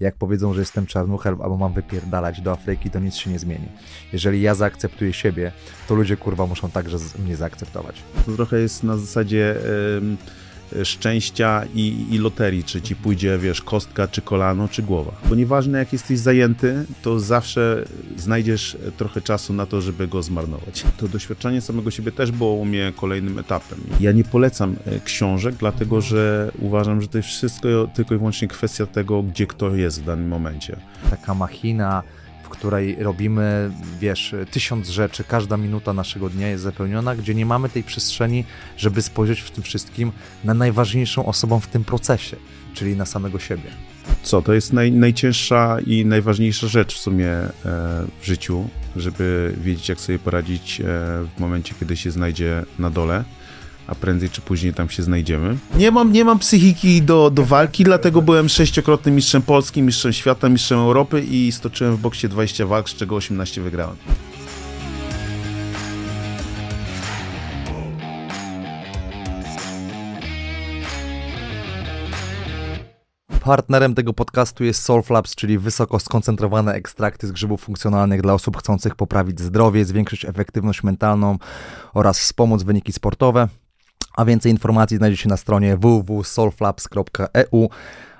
Jak powiedzą, że jestem czarnuchem albo mam wypierdalać do Afryki, to nic się nie zmieni. Jeżeli ja zaakceptuję siebie, to ludzie kurwa muszą także mnie zaakceptować. To trochę jest na zasadzie szczęścia i, i loterii, czy ci pójdzie, wiesz, kostka, czy kolano, czy głowa. Bo nieważne jak jesteś zajęty, to zawsze znajdziesz trochę czasu na to, żeby go zmarnować. To doświadczenie samego siebie też było u mnie kolejnym etapem. Ja nie polecam e, książek, dlatego że uważam, że to jest wszystko tylko i wyłącznie kwestia tego, gdzie kto jest w danym momencie. Taka machina w której robimy, wiesz, tysiąc rzeczy, każda minuta naszego dnia jest zapełniona, gdzie nie mamy tej przestrzeni, żeby spojrzeć w tym wszystkim na najważniejszą osobą w tym procesie, czyli na samego siebie. Co, to jest naj, najcięższa i najważniejsza rzecz w sumie e, w życiu, żeby wiedzieć, jak sobie poradzić e, w momencie, kiedy się znajdzie na dole a prędzej czy później tam się znajdziemy. Nie mam, nie mam psychiki do, do walki, dlatego byłem sześciokrotnym mistrzem Polski, mistrzem świata, mistrzem Europy i stoczyłem w boksie 20 walk, z czego 18 wygrałem. Partnerem tego podcastu jest Soulflabs, czyli wysoko skoncentrowane ekstrakty z grzybów funkcjonalnych dla osób chcących poprawić zdrowie, zwiększyć efektywność mentalną oraz wspomóc wyniki sportowe. A więcej informacji znajdziecie na stronie www.solflabs.eu,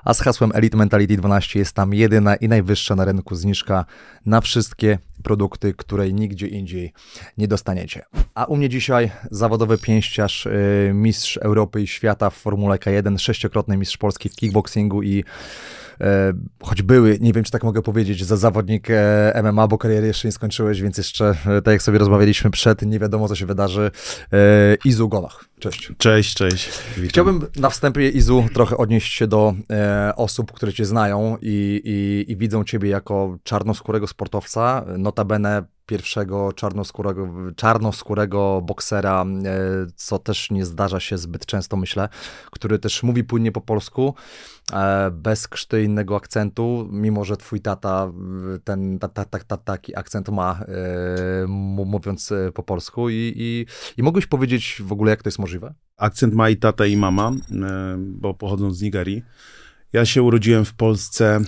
a z hasłem Elite Mentality 12 jest tam jedyna i najwyższa na rynku zniżka na wszystkie produkty, której nigdzie indziej nie dostaniecie. A u mnie dzisiaj zawodowy pięściarz, y, mistrz Europy i świata w Formule K1, sześciokrotny mistrz Polski w kickboxingu i choć były, nie wiem czy tak mogę powiedzieć, za zawodnik e, MMA, bo kariery jeszcze nie skończyłeś, więc jeszcze, e, tak jak sobie rozmawialiśmy przed, nie wiadomo co się wydarzy. Izu Golach. Cześć. Cześć, cześć. Witam. Chciałbym na wstępie, Izu, trochę odnieść się do e, osób, które cię znają i, i, i widzą ciebie jako czarnoskórego sportowca, notabene pierwszego czarnoskórego, czarnoskórego boksera, e, co też nie zdarza się zbyt często, myślę, który też mówi płynnie po polsku, e, bez krzty innego akcentu, mimo że twój tata ten ta, ta, ta, taki akcent ma, e, mówiąc po polsku i, i, i mogłeś powiedzieć w ogóle, jak to jest możliwe? Akcent ma i tata i mama, bo pochodzą z Nigerii. Ja się urodziłem w Polsce,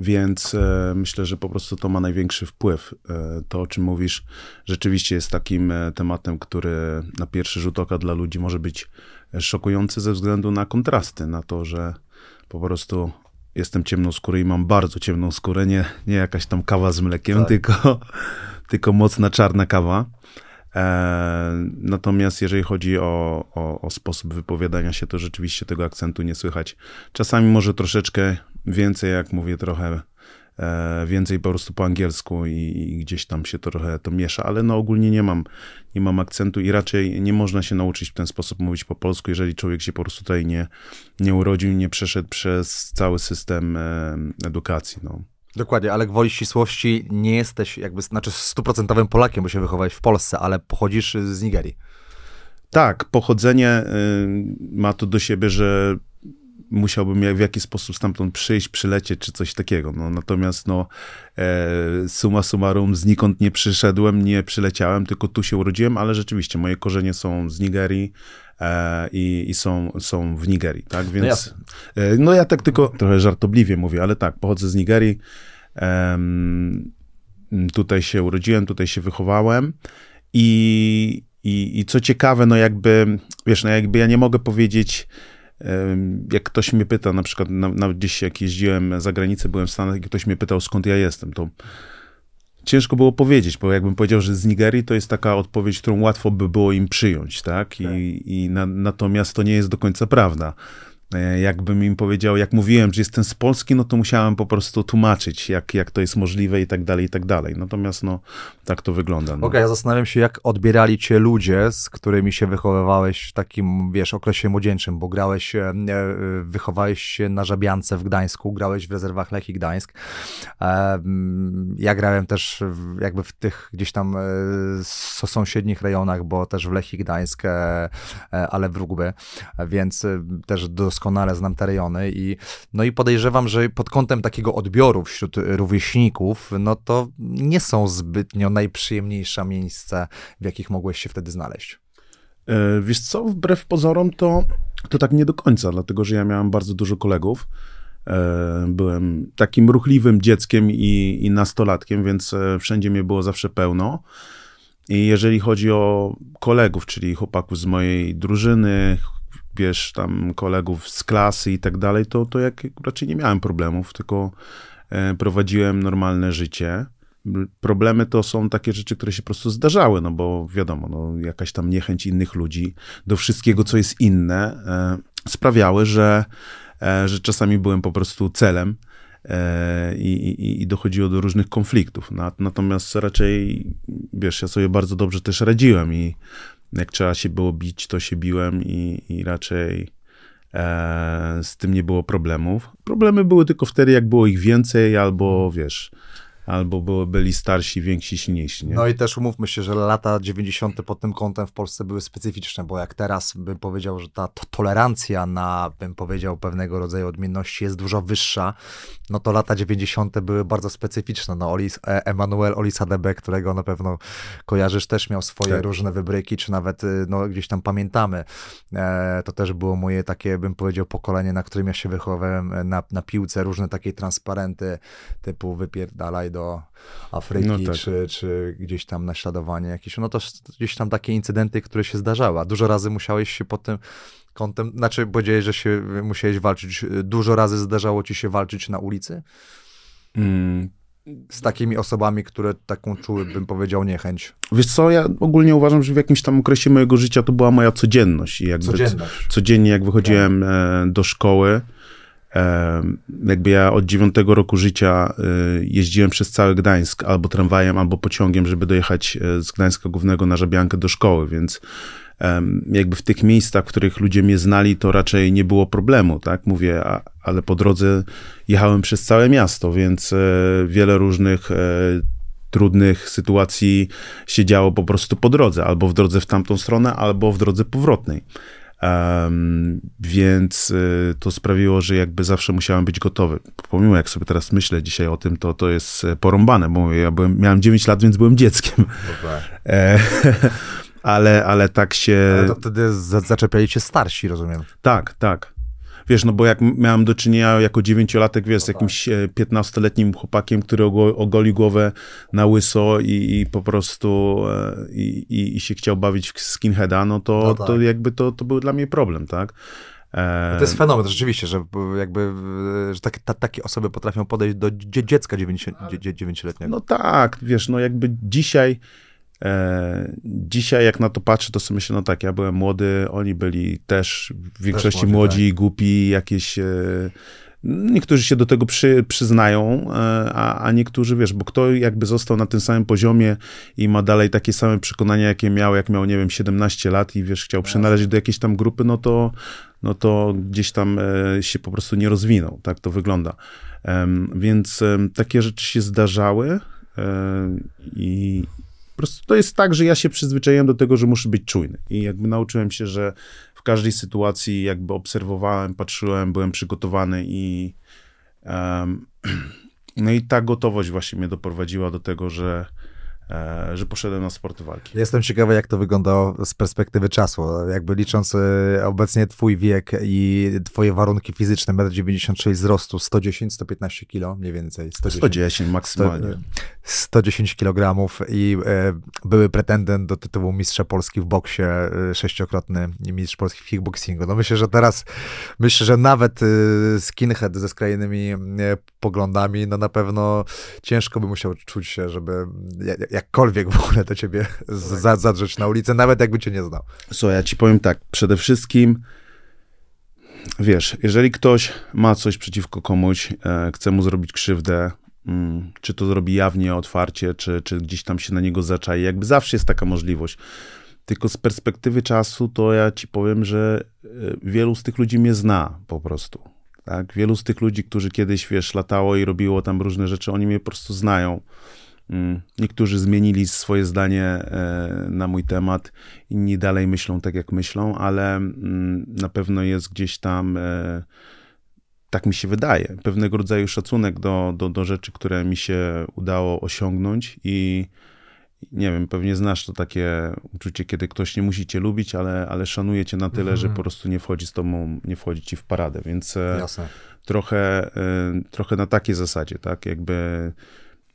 więc e, myślę, że po prostu to ma największy wpływ. E, to, o czym mówisz, rzeczywiście jest takim e, tematem, który na pierwszy rzut oka dla ludzi może być szokujący ze względu na kontrasty, na to, że po prostu jestem ciemnoskóry i mam bardzo ciemną skórę, nie, nie jakaś tam kawa z mlekiem, tak. tylko, tylko mocna czarna kawa. E, natomiast jeżeli chodzi o, o, o, sposób wypowiadania się, to rzeczywiście tego akcentu nie słychać. Czasami może troszeczkę więcej, jak mówię, trochę e, więcej po prostu po angielsku i, i, gdzieś tam się trochę to miesza, ale no ogólnie nie mam, nie mam akcentu i raczej nie można się nauczyć w ten sposób mówić po polsku, jeżeli człowiek się po prostu tutaj nie, nie urodził, nie przeszedł przez cały system e, edukacji. No. Dokładnie, ale gwoli ścisłości nie jesteś jakby, znaczy stuprocentowym Polakiem, bo się wychowałeś w Polsce, ale pochodzisz z Nigerii. Tak, pochodzenie y, ma to do siebie, że musiałbym w jakiś sposób stamtąd przyjść, przylecieć czy coś takiego. No, natomiast no, e, summa summarum znikąd nie przyszedłem, nie przyleciałem, tylko tu się urodziłem, ale rzeczywiście moje korzenie są z Nigerii i, i, są, są w Nigerii, tak? No Więc no, e, no ja tak tylko trochę żartobliwie mówię, ale tak, pochodzę z Nigerii. tutaj się urodziłem, tutaj się wychowałem i, i, i co ciekawe, no jakby, wiesz, no jakby ja nie mogę powiedzieć, jak ktoś mnie pyta, na przykład nawet gdzieś jak jeździłem za granicę, byłem w Stanach i ktoś mnie pytał, skąd ja jestem, to ciężko było powiedzieć, bo jakbym powiedział, że z Nigerii, to jest taka odpowiedź, którą łatwo by było im przyjąć, tak? I, tak. i na, natomiast to nie jest do końca prawda. E, jakbym im powiedział, jak mówiłem, że jestem z Polski, no to musiałem po prostu tłumaczyć, jak, jak to jest możliwe i tak dalej, i tak dalej. Natomiast no, tak to wygląda. No. Okej, okay, ja zastanawiam się, jak odbierali cię ludzie, z którymi się wychowywałeś w takim, wiesz, okresie młodzieńczym, bo grałeś, e, wychowałeś się na Żabiance w Gdańsku, grałeś w rezerwach Lechii Gdańsk. Ja grałem też jakby w tych gdzieś tam e, sąsiednich rejonach, bo też w Lechii Gdańsk, ale w Rugby, więc też do doskonale znam te rejony i, no i podejrzewam, że pod kątem takiego odbioru wśród rówieśników, no to nie są zbytnio najprzyjemniejsze miejsca, w jakich mogłeś się wtedy znaleźć. E, wiesz co, wbrew pozorom to, to tak nie do końca, dlatego że ja miałem bardzo dużo kolegów, E, byłem takim ruchliwym dzieckiem i, i nastolatkiem, więc e, wszędzie mnie było zawsze pełno. I jeżeli chodzi o kolegów, czyli chłopaków z mojej drużyny, wiesz, tam kolegów z klasy i tak dalej, to, to jak raczej nie miałem problemów, tylko e, prowadziłem normalne życie. Problemy to są takie rzeczy, które się po prostu zdarzały, no bo wiadomo, no, jakaś tam niechęć innych ludzi do wszystkiego, co jest inne, sprawiały, że E, że czasami byłem po prostu celem e, i, i, i dochodziło do różnych konfliktów. Natomiast raczej, wiesz, ja sobie bardzo dobrze też radziłem i jak trzeba się było bić, to się biłem i, i raczej e, z tym nie było problemów. Problemy były tylko wtedy, jak było ich więcej, albo wiesz, albo były, byli starsi, więksi, silniejsi. Nie? No i też umówmy się, że lata 90. pod tym kątem w Polsce były specyficzne, bo jak teraz bym powiedział, że ta to tolerancja na, bym powiedział, pewnego rodzaju odmienności jest dużo wyższa, no to lata 90. były bardzo specyficzne. No Olis, e, Emanuel Olisadebe, którego na pewno kojarzysz, też miał swoje tak. różne wybryki, czy nawet y, no, gdzieś tam pamiętamy. E, to też było moje takie, bym powiedział, pokolenie, na którym ja się wychowałem e, na, na piłce, różne takie transparenty typu wypierdalaj do Afryki, no tak. czy, czy gdzieś tam naśladowanie jakieś, no to gdzieś tam takie incydenty, które się zdarzały, a dużo razy musiałeś się pod tym kątem, znaczy powiedziałeś, że się musiałeś walczyć, dużo razy zdarzało ci się walczyć na ulicy? Mm. Z takimi osobami, które taką czuły, bym powiedział, niechęć. Wiesz co, ja ogólnie uważam, że w jakimś tam okresie mojego życia to była moja codzienność. I jakby codzienność. Codziennie, jak wychodziłem tak. do szkoły, jakby ja od dziewiątego roku życia y, jeździłem przez cały Gdańsk albo tramwajem, albo pociągiem, żeby dojechać e, z Gdańska Głównego na Żabiankę do szkoły, więc jakby w tych miejscach, w których ludzie mnie znali, to raczej nie było problemu, tak? Mówię, ale po drodze jechałem przez całe miasto, więc e, wiele różnych e, trudnych sytuacji się działo po prostu po drodze, albo w drodze w tamtą stronę, albo w drodze powrotnej. Um, więc y, to sprawiło, że jakby zawsze musiałem być gotowy. Pomimo jak sobie teraz myślę dzisiaj o tym, to to jest e, porąbane, bo ja byłem, miałem 9 lat, więc byłem dzieckiem. E, ale, ale tak się... Ale to wtedy zaczepiali cię starsi, rozumiem. Tak, tak wiesz, no bo jak miałem do czynienia jako dziewięciolatek, wiesz, z no jakimś tak. piętnastoletnim chłopakiem, który ogoli głowę na łyso i, i po prostu e, i, i, się chciał bawić w skinheada, no to, no tak. to jakby to, to był dla mnie problem, tak? E, to jest fenomen rzeczywiście, że jakby że tak, ta, takie osoby potrafią podejść do dziecka dziewięcioletniego. No tak, wiesz, no jakby dzisiaj E, dzisiaj, jak na to patrzę, to sobie myślę, no tak, ja byłem młody, oni byli też w większości też młodzi, tak. głupi, jakieś. E, niektórzy się do tego przy, przyznają, e, a, a niektórzy, wiesz, bo kto jakby został na tym samym poziomie i ma dalej takie same przekonania, jakie miał, jak miał, nie wiem, 17 lat i wiesz, chciał przynależeć do jakiejś tam grupy, no to, no to gdzieś tam się po prostu nie rozwinął. Tak to wygląda. Więc takie rzeczy się zdarzały i, po prostu to jest tak, że ja się przyzwyczaiłem do tego, że muszę być czujny. I jakby nauczyłem się, że w każdej sytuacji jakby obserwowałem, patrzyłem, byłem przygotowany i um, no i ta gotowość właśnie mnie doprowadziła do tego, że że poszedłem na sport walki. Jestem ciekawy, jak to wyglądało z perspektywy czasu. Jakby licząc e, obecnie twój wiek i twoje warunki fizyczne, 1,96 m wzrostu, 110-115 kg mniej więcej. 110, 110 maksymalnie. 110 kg i e, były pretendent do tytułu mistrza Polski w boksie, e, sześciokrotny mistrz Polski w kickboxingu. No myślę, że teraz, myślę, że nawet e, skinhead ze skrajnymi e, poglądami, no na pewno ciężko by musiał czuć się, żeby jakkolwiek w ogóle do ciebie zadrzeć na ulicę, nawet jakby cię nie znał. Co, ja ci powiem tak, przede wszystkim wiesz, jeżeli ktoś ma coś przeciwko komuś, e, chce mu zrobić krzywdę, mm, czy to zrobi jawnie, otwarcie, czy, czy gdzieś tam się na niego zaczai, jakby zawsze jest taka możliwość. Tylko z perspektywy czasu, to ja ci powiem, że e, wielu z tych ludzi mnie zna po prostu. Tak? Wielu z tych ludzi, którzy kiedyś, wiesz, latało i robiło tam różne rzeczy, oni mnie po prostu znają. Mm, niektórzy zmienili swoje zdanie e, na mój temat, inni dalej myślą tak, jak myślą, ale mm, na pewno jest gdzieś tam, e, tak mi się wydaje, pewnego rodzaju szacunek do, do, do rzeczy, które mi się udało osiągnąć i nie wiem, pewnie znasz to takie uczucie, kiedy ktoś nie musi cię lubić, ale, ale szanuje cię na tyle, że mhm. po prostu nie wchodzi z tobą, nie wchodzi ci w paradę, więc e, Jasne. trochę, trochę na takiej zasadzie, tak? Jakby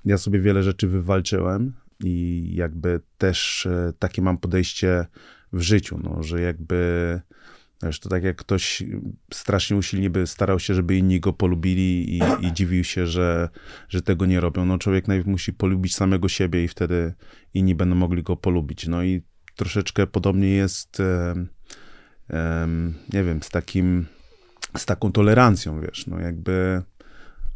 ja sobie wiele rzeczy wywalczyłem i jakby też y, takie mam podejście w życiu, no, że jakby Wiesz, to tak jak ktoś strasznie usilnie by starał się, żeby inni go polubili i, i, dziwił się, że, że tego nie robią. No człowiek najpierw musi polubić samego siebie i wtedy inni będą mogli go polubić. No i troszeczkę podobnie jest, e, e, nie wiem, z takim, z taką tolerancją, wiesz, no jakby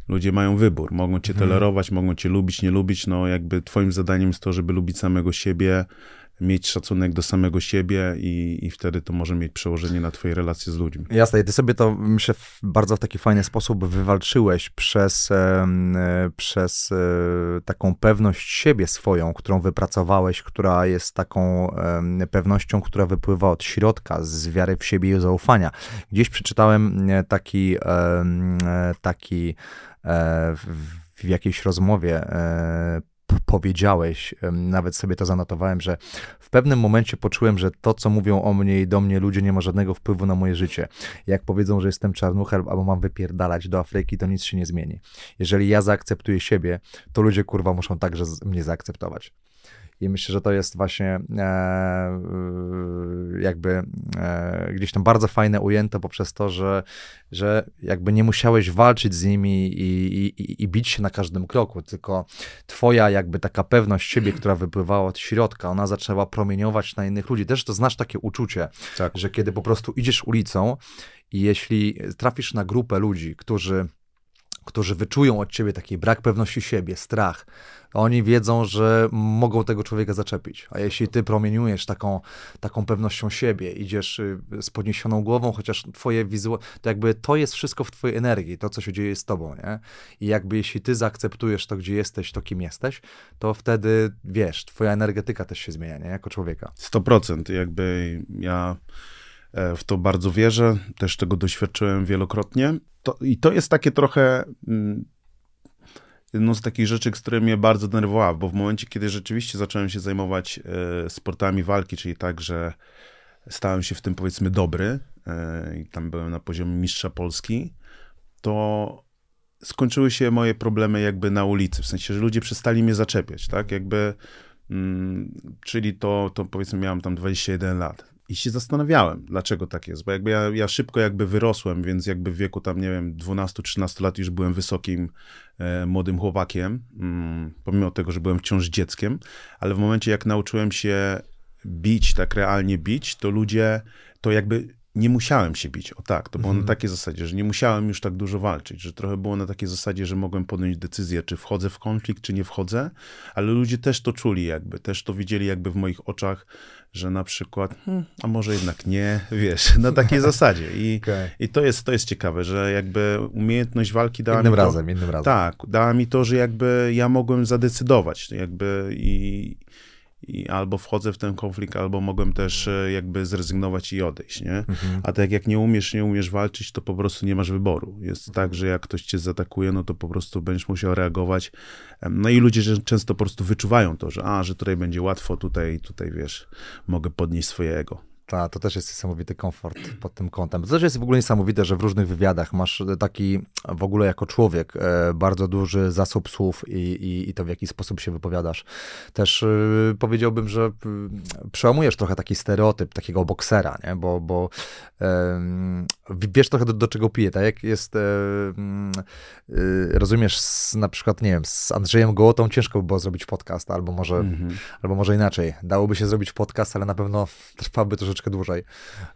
ludzie mają wybór. Mogą cię hmm. tolerować, mogą cię lubić, nie lubić, no jakby twoim zadaniem jest to, żeby lubić samego siebie, mieć szacunek do samego siebie i, i wtedy to może mieć przełożenie na twoje relacje z ludźmi. Jasne, i ty sobie to, myślę, w, bardzo w taki fajny sposób wywalczyłeś przez, e, przez e, taką pewność siebie swoją, którą wypracowałeś, która jest taką e, pewnością, która wypływa od środka, z wiary w siebie i zaufania. Gdzieś przeczytałem e, taki, taki w, w jakiejś rozmowie powiedziałeś, nawet sobie to zanotowałem, że w pewnym momencie poczułem, że to, co mówią o mnie i do mnie ludzie, nie ma żadnego wpływu na moje życie. Jak powiedzą, że jestem czarnuchem albo mam wypierdalać do Afryki, to nic się nie zmieni. Jeżeli ja zaakceptuję siebie, to ludzie kurwa muszą także mnie zaakceptować. I myślę, że to jest właśnie e, jakby e, gdzieś tam bardzo fajne ujęte poprzez to, że, że jakby nie musiałeś walczyć z nimi i, i, i bić się na każdym kroku, tylko twoja jakby taka pewność siebie, która wypływała od środka, ona zaczęła promieniować na innych ludzi. Też to znasz takie uczucie, tak. że kiedy po prostu idziesz ulicą i jeśli trafisz na grupę ludzi, którzy którzy wyczują od ciebie taki brak pewności siebie, strach, oni wiedzą, że mogą tego człowieka zaczepić. A jeśli ty promieniujesz taką, taką pewnością siebie, idziesz y, z podniesioną głową, chociaż twoje wizualne, to jakby to jest wszystko w twojej energii, to co się dzieje z tobą, nie? I jakby jeśli ty zaakceptujesz to, gdzie jesteś, to kim jesteś, to wtedy, wiesz, twoja energetyka też się zmienia, nie? Jako człowieka. 100%. Jakby ja w to bardzo wierzę, też tego doświadczyłem wielokrotnie. To, I to jest takie trochę mm, jedną z takich rzeczy, które mnie bardzo denerwowały, bo w momencie, kiedy rzeczywiście zacząłem się zajmować e, sportami walki, czyli tak, że stałem się w tym powiedzmy dobry e, i tam byłem na poziomie mistrza Polski, to skończyły się moje problemy jakby na ulicy, w sensie, że ludzie przestali mnie zaczepiać, tak, jakby, mm, czyli to, to powiedzmy miałem tam 21 lat. I się zastanawiałem, dlaczego tak jest, bo jakby ja, ja szybko jakby wyrosłem, więc jakby w wieku tam, nie wiem, 12-13 lat już byłem wysokim, e, młodym chłopakiem, mm, pomimo tego, że byłem wciąż dzieckiem, ale w momencie jak nauczyłem się bić, tak realnie bić, to ludzie, to jakby nie musiałem się bić. O tak, to było mhm. na takiej zasadzie, że nie musiałem już tak dużo walczyć, że trochę było na takiej zasadzie, że mogłem podjąć decyzję, czy wchodzę w konflikt, czy nie wchodzę, ale ludzie też to czuli jakby, też to widzieli jakby w moich oczach, że na przykład, hmm, a może jednak nie, wiesz, na takiej zasadzie. I, okay. i to, jest, to jest ciekawe, że jakby umiejętność walki dała mi to, razem, razem. Tak, dała mi to, że jakby ja mogłem zadecydować, jakby i i albo wchodzę w ten konflikt, albo mogłem też e, jakby zrezygnować i odejść, nie? Mhm. A tak jak nie umiesz, nie umiesz walczyć, to po prostu nie masz wyboru. Jest tak, że jak ktoś cię zaatakuje, no to po prostu będziesz musiał reagować. No i ludzie często po prostu wyczuwają to, że a, że tutaj będzie łatwo, tutaj, tutaj wiesz, mogę podnieść swoje ego. Ta, to też jest niesamowity komfort pod tym kątem. To też jest w ogóle niesamowite, że w różnych wywiadach masz taki w ogóle jako człowiek e, bardzo duży zasób słów i, i, i to w jaki sposób się wypowiadasz. Też e, powiedziałbym, że przełamujesz trochę taki stereotyp takiego boksera, nie? bo, bo wiesz trochę do, do czego pije, tak jak jest, e, rozumiesz, z, na przykład, nie wiem, z Andrzejem Gołotą ciężko by było zrobić podcast, albo może, mm -hmm. albo może inaczej. Dałoby się zrobić podcast, ale na pewno trwałaby troszeczkę troszeczkę dłużej.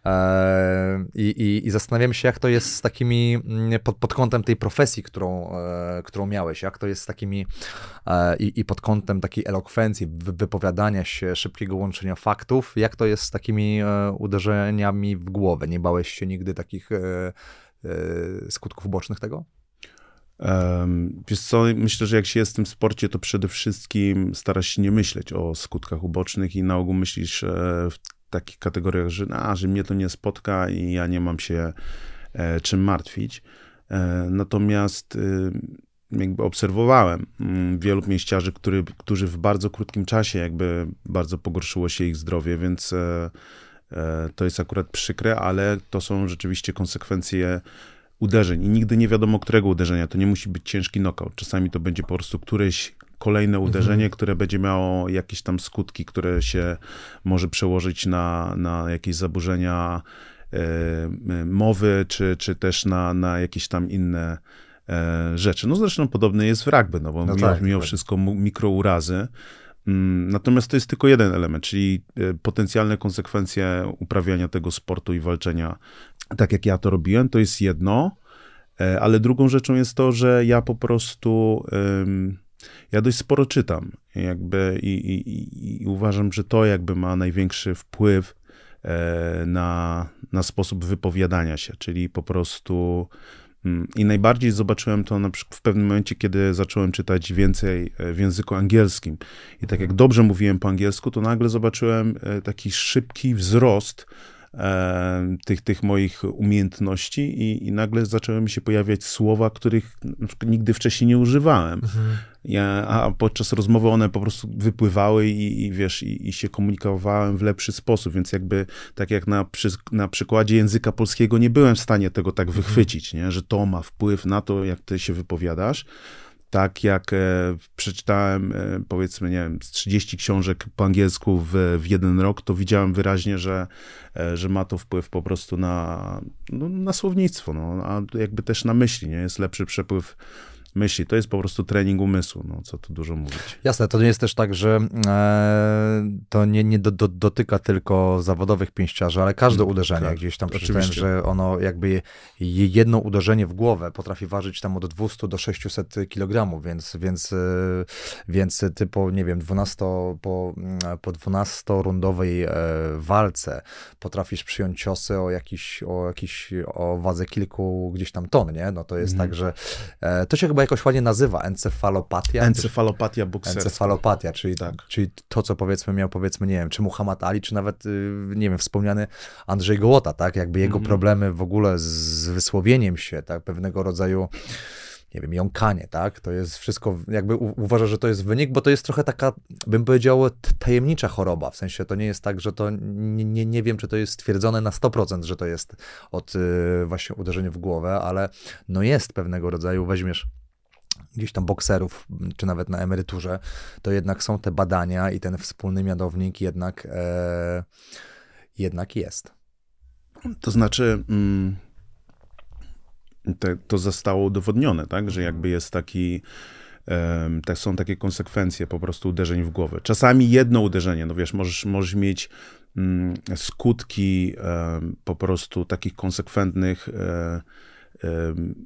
E, I, i, i zastanawiam się, jak to jest z takimi, mm, pod, pod kątem tej profesji, którą, e, którą miałeś, jak to jest z takimi e, i, i pod kątem takiej elokwencji, wypowiadania się, szybkiego łączenia faktów, jak to jest z takimi uderzeniami w głowę? Nie bałeś się nigdy takich skutków bocznych tego? Wiesz co, myślę, że jak się jest w tym sporcie, to przede wszystkim starasz się nie myśleć o skutkach ubocznych i na ogół myślisz takich kategoriach, że, a, że mnie to nie spotka i ja nie mam się e, czym martwić. E, natomiast e, jakby obserwowałem m, wielu mieściarzy, który, którzy w bardzo krótkim czasie jakby bardzo pogorszyło się ich zdrowie, więc e, to jest akurat przykre, ale to są rzeczywiście konsekwencje uderzeń i nigdy nie wiadomo, którego uderzenia. To nie musi być ciężki knockout. Czasami to będzie po prostu któreś kolejne mhm. uderzenie, mhm. które będzie miało jakieś tam skutki, które się może przełożyć na, na jakieś zaburzenia e, mowy, czy, czy też na, na jakieś tam inne e, rzeczy. No zresztą podobny jest w rugby, no bo no mimo, tak, mimo tak. wszystko mikrourazy. Mm, natomiast to jest tylko jeden element, czyli e, potencjalne konsekwencje uprawiania tego sportu i walczenia, tak jak ja to robiłem, to jest jedno, ale drugą rzeczą jest to, że ja po prostu ja dość sporo czytam jakby i, i, i uważam, że to jakby ma największy wpływ e, na, na sposób wypowiadania się, czyli po prostu mm, i najbardziej zobaczyłem to na przykład w pewnym momencie, kiedy zacząłem czytać więcej e, w języku angielskim. I tak jak dobrze mówiłem po angielsku, to nagle zobaczyłem e, taki szybki wzrost tych, tych moich umiejętności i, i nagle zaczęły mi się pojawiać słowa, których nigdy wcześniej nie używałem. Mhm. Ja, a podczas rozmowy one po prostu wypływały i, i wiesz, i, i, się komunikowałem w lepszy sposób, więc jakby tak jak na, przy, na przykładzie języka polskiego nie byłem w stanie tego tak mhm. wychwycić, nie? że to ma wpływ na to, jak ty się wypowiadasz tak jak e, przeczytałem, e, powiedzmy, nie wiem, 30 książek po angielsku w, w jeden rok, to widziałem wyraźnie, że, e, że ma to wpływ po prostu na, no, na słownictwo, no, a jakby też na myśli, nie? Jest lepszy przepływ myśli. To jest po prostu trening umysłu, no co tu dużo mówić. Jasne, to nie jest też tak, że e, to nie, nie do, do, dotyka tylko zawodowych pięściarzy, ale każde mm, uderzenie, tak, gdzieś tam przeczytałem, że ono jakby jedno uderzenie w głowę potrafi ważyć tam od 200 do 600 kg, więc, więc, e, więc ty po, nie wiem, 12, po, po 12-rundowej e, walce potrafisz przyjąć ciosy o jakiś, o jakiś, o wadze kilku gdzieś tam ton, nie? No to jest mm. tak, że e, to się chyba chyba jakoś ładnie nazywa, encefalopatia. Encefalopatia bukserska. Encefalopatia, czyli, tak. czyli to, co powiedzmy miał, powiedzmy, nie wiem, czy Muhammad Ali, czy nawet, y, nie wiem, wspomniany Andrzej Gołota, tak, jakby jego mm -hmm. problemy w ogóle z wysłowieniem się, tak, pewnego rodzaju nie wiem, jąkanie, tak? To jest wszystko, jakby uważa, że to jest wynik, bo to jest trochę taka, bym powiedział, tajemnicza choroba. W sensie to nie jest tak, że to, nie, nie, nie wiem, czy to jest stwierdzone na 100%, że to jest od y, właśnie uderzenia w głowę, ale no jest pewnego rodzaju, weźmiesz gdzieś tam bokserów, czy nawet na emeryturze, to jednak są te badania i ten wspólny mianownik jednak, e, jednak jest. To znaczy, mm, te, to zostało udowodnione, tak, że jakby jest taki, tak są takie konsekwencje po prostu uderzeń w głowę. Czasami jedno uderzenie, no wiesz, możesz, możesz mieć mm, skutki po prostu takich konsekwentnych um,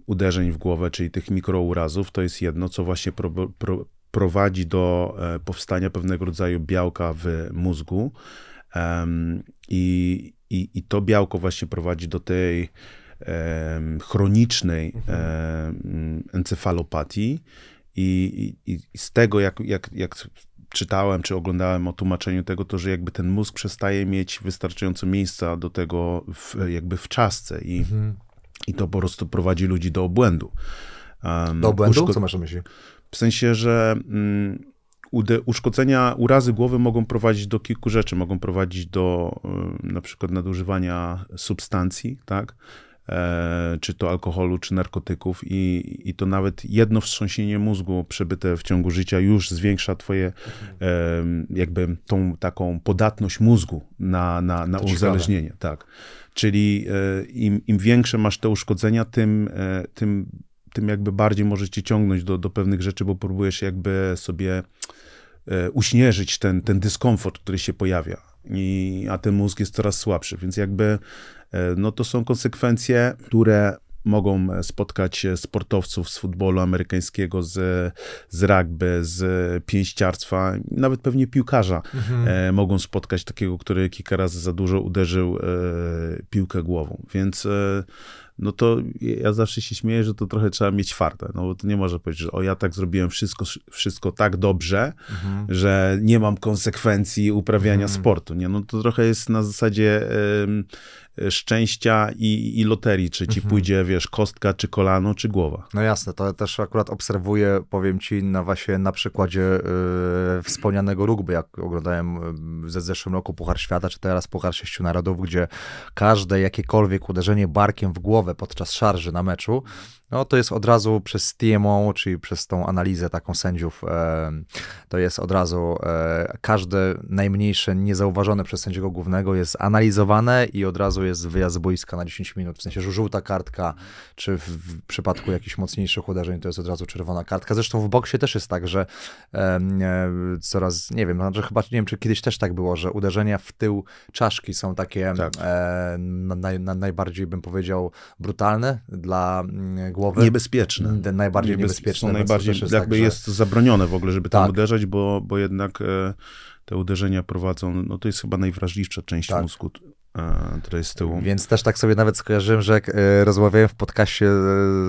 uderzeń w głowę, czyli tych mikrourazów, to jest jedno, co właśnie pro, pro, prowadzi do e, powstania pewnego rodzaju białka w mózgu. I, i, I to białko właśnie prowadzi do tej chronicznej mhm. encefalopatii. I, i, I, z tego, jak, jak, jak czytałem czy oglądałem o tłumaczeniu tego, to że jakby ten mózg przestaje mieć wystarczająco miejsca do tego w, jakby w czasce i mhm. I to po prostu prowadzi ludzi do obłędu. Do obłędu? Uszko... Co masz na myśli? W sensie, że um, uszkodzenia, urazy głowy mogą prowadzić do kilku rzeczy. Mogą prowadzić do na przykład nadużywania substancji, tak? E, czy to alkoholu, czy narkotyków, i, i to nawet jedno wstrząsienie mózgu przebyte w ciągu życia już zwiększa twoje mhm. jakby tą taką podatność mózgu na, na, na uzależnienie. Tak. Czyli e, im, im większe masz te uszkodzenia, tym, e, tym, tym jakby bardziej możesz cię ciągnąć do, do pewnych rzeczy, bo próbujesz jakby sobie uśnieżyć ten, ten dyskomfort, który się pojawia. I, a ten mózg jest coraz słabszy, więc jakby no to są konsekwencje, które mogą e, spotkać sportowców z futbolu amerykańskiego, z, z rugby, z pięściarstwa, nawet pewnie piłkarza mhm. e, mogą spotkać takiego, który kilka razy za dużo uderzył e, piłkę głową. Więc e, no to ja zawsze się śmieję, że to trochę trzeba mieć fartę, no bo to nie może powiedzieć, że o ja tak zrobiłem wszystko, wszystko tak dobrze, mhm. że nie mam konsekwencji uprawiania mhm. sportu, nie? No to trochę jest na zasadzie szczęścia i, i loterii, czy ci mhm. pójdzie, wiesz, kostka, czy kolano, czy głowa. No jasne, to też akurat obserwuję, powiem ci, na właśnie na przykładzie yy, wspomnianego rugby, jak oglądałem w zeszłym roku Puchar Świata, czy teraz Puchar Sześciu Narodów, gdzie każde jakiekolwiek uderzenie barkiem w głowę podczas szarży na meczu, no to jest od razu przez TMO, czyli przez tą analizę taką sędziów, e, to jest od razu e, każde najmniejsze niezauważone przez sędziego głównego jest analizowane i od razu jest wyjazd z boiska na 10 minut, w sensie, że żółta kartka, czy w, przypadku jakichś mocniejszych uderzeń to jest od razu czerwona kartka. Zresztą w boksie też jest tak, że e, coraz, nie wiem, znaczy chyba, nie wiem, czy kiedyś też tak było, że uderzenia w tył czaszki są takie tak. na, na, najbardziej, bym powiedział, brutalne dla mm, głowy. Niebezpieczne. Najbardziej Niebez... niebezpieczne. Są najbardziej, jest jakby tak, jest zabronione w ogóle, żeby tam tak. uderzać, bo, bo jednak e, te uderzenia prowadzą, no to jest chyba najwrażliwsza część tak. mózgu tutaj z tyłu. Więc też tak sobie nawet skojarzyłem, że jak e, rozmawiałem w podcaście e,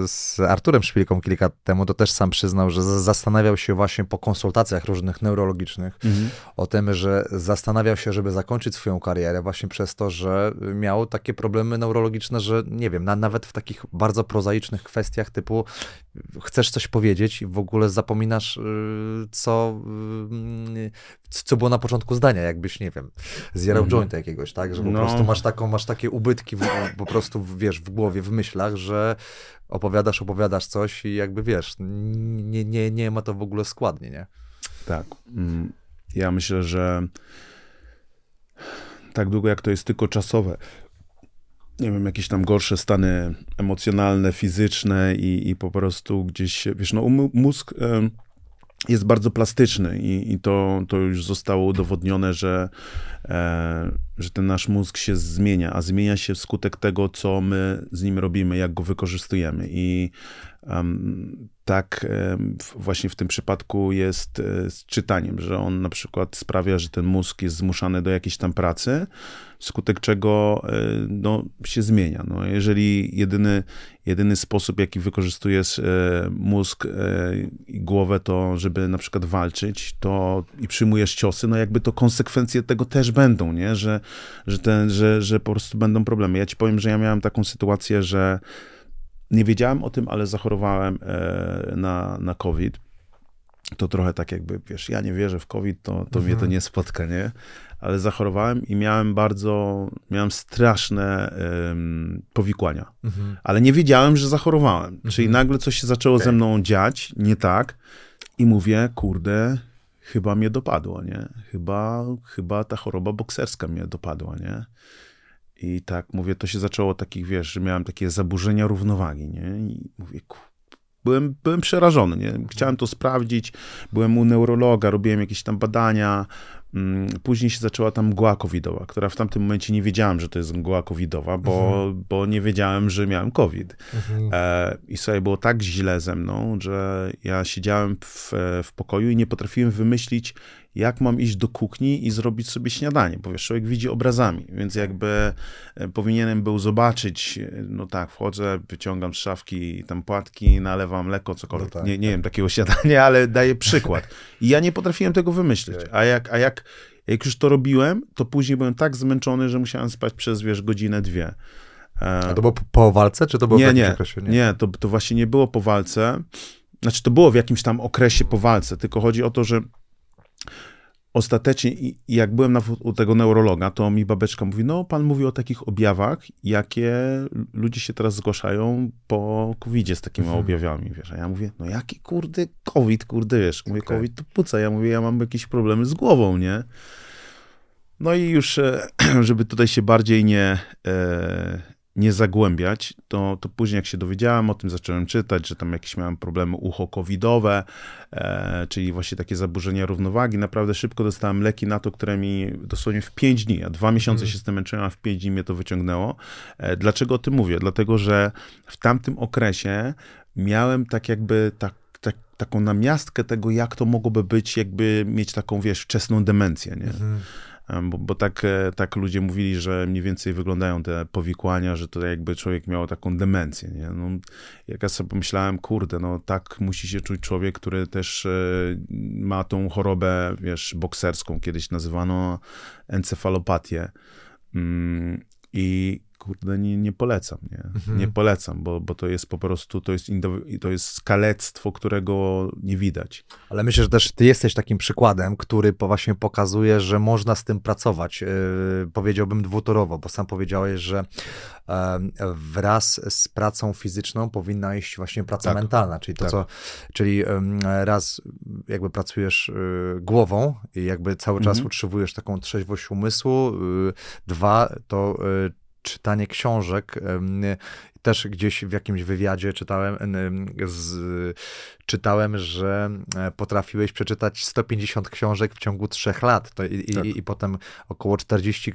z Arturem Szpilką kilka lat temu, to też sam przyznał, że zastanawiał się właśnie po konsultacjach różnych neurologicznych mhm. o tym, że zastanawiał się, żeby zakończyć swoją karierę właśnie przez to, że miał takie problemy neurologiczne, że nie wiem, na, nawet w takich bardzo prozaicznych kwestiach typu chcesz coś powiedzieć i w ogóle zapominasz, y, co, y, co było na początku zdania, jakbyś, nie wiem, zjarał mhm. jointa jakiegoś, tak? Że po no. prostu masz, taką, masz takie ubytki w, po prostu, wiesz, w głowie, w myślach, że opowiadasz, opowiadasz coś i jakby, wiesz, nie, nie, nie ma to w ogóle składnie, nie? Tak. Mm, ja myślę, że tak długo jak to jest tylko czasowe, nie wiem, jakieś tam gorsze stany emocjonalne, fizyczne i, i po prostu gdzieś, wiesz, no mózg jest bardzo plastyczny i, i to, to już zostało udowodnione, że, e, że ten nasz mózg się zmienia, a zmienia się wskutek tego, co my z nim robimy, jak go wykorzystujemy. I tak właśnie w tym przypadku jest e, z czytaniem, że on na przykład sprawia, że ten mózg jest zmuszany do jakiejś tam pracy, wskutek czego e, no, się zmienia. No, jeżeli jedyny, jedyny sposób, jaki wykorzystujesz e, mózg i głowę, to żeby na przykład walczyć, to i przyjmujesz ciosy, no jakby to konsekwencje tego też będą, nie? Że, że, ten, że, że po prostu będą problemy. Ja ci powiem, że ja miałem taką sytuację, że nie wiedziałem o tym, ale zachorowałem e, na, na COVID. To trochę tak jakby, wiesz, ja nie wierzę w COVID, to, to mhm. mnie to mhm. nie spotka, nie? Ale zachorowałem i miałem bardzo, miałem straszne um, powikłania. Mhm. Ale nie wiedziałem, że zachorowałem. Mhm. Czyli nagle coś się zaczęło okay. ze mną dziać, nie tak. I mówię, kurde, chyba mnie dopadło, nie? Chyba, chyba ta choroba bokserska mnie dopadła, nie? I tak mówię, to się zaczęło takich, wiesz, że miałem takie zaburzenia równowagi, nie? I mówię, ku... byłem, byłem przerażony, nie? Chciałem to sprawdzić, byłem u neurologa, robiłem jakieś tam badania, Później się zaczęła tam mgła covidowa, która w tamtym momencie nie wiedziałem, że to jest mgła covidowa, bo, mhm. bo nie wiedziałem, że miałem covid. Mhm. E, I sobie było tak źle ze mną, że ja siedziałem w, w pokoju i nie potrafiłem wymyślić, jak mam iść do kuchni i zrobić sobie śniadanie, bo wiesz, człowiek widzi obrazami, więc jakby e, powinienem był zobaczyć, e, no tak, wchodzę, wyciągam z szafki tam płatki, nalewam mleko, cokolwiek, no tak, nie, nie tak. wiem takiego śniadania, ale daję przykład. I ja nie potrafiłem tego wymyślić, a jak, a jak, jak już to robiłem, to później byłem tak zmęczony, że musiałem spać przez, wiesz, godzinę, dwie. E, a to było po walce, czy to było nie, w nie, Nie, nie to, to właśnie nie było po walce. Znaczy, to było w jakimś tam okresie po walce, tylko chodzi o to, że ostatecznie, jak byłem na, u tego neurologa, to mi babeczka mówi, no pan mówi o takich objawach, jakie ludzie się teraz zgłaszają po covid z takimi mhm. objawami, wiesz, a ja mówię, no jaki kurde COVID, kurde, wiesz, mówię, okay. COVID to puca, ja mówię, ja mam jakieś problemy z głową, nie? No i już, e, żeby tutaj się bardziej nie, e, nie zagłębiać, to, to później jak się dowiedziałem o tym, zacząłem czytać, że tam jakieś miałem problemy ucho-covidowe, e, czyli właśnie takie zaburzenia równowagi. Naprawdę szybko dostałem leki na to, które mi dosłownie w 5 dni, a dwa miesiące mm. się z tym męczyłem, a w 5 dni mnie to wyciągnęło. E, dlaczego o tym mówię? Dlatego, że w tamtym okresie miałem tak jakby tak, tak taką namiastkę tego, jak to mogłoby być, jakby mieć taką, wiesz, wczesną demencję, nie? Mm bo, bo tak, e, tak ludzie mówili, że mniej więcej wyglądają te powikłania, że to jakby człowiek miał taką demencję, nie? No, jak ja sobie pomyślałem, kurde, no tak musi się czuć człowiek, który też e, ma tą chorobę, wiesz, bokserską, kiedyś nazywano encefalopatię. Mm, I kurde, nie, nie polecam, nie? Mhm. Nie polecam, bo, bo to jest po prostu, to jest, to jest skalectwo, którego nie widać. Ale myślę, że też ty jesteś takim przykładem, który właśnie pokazuje, że można z tym pracować. Yy, powiedziałbym dwutorowo, bo sam powiedziałeś, że yy, wraz z pracą fizyczną powinna iść właśnie praca tak. mentalna, czyli to, tak. co, czyli yy, raz jakby pracujesz y, głową i jakby cały czas mhm. utrzymujesz taką trzeźwość umysłu, y, dwa, to y, czytanie książek. Też gdzieś w jakimś wywiadzie czytałem z czytałem, że e, potrafiłeś przeczytać 150 książek w ciągu trzech lat to i, tak. i, i, potem około 40,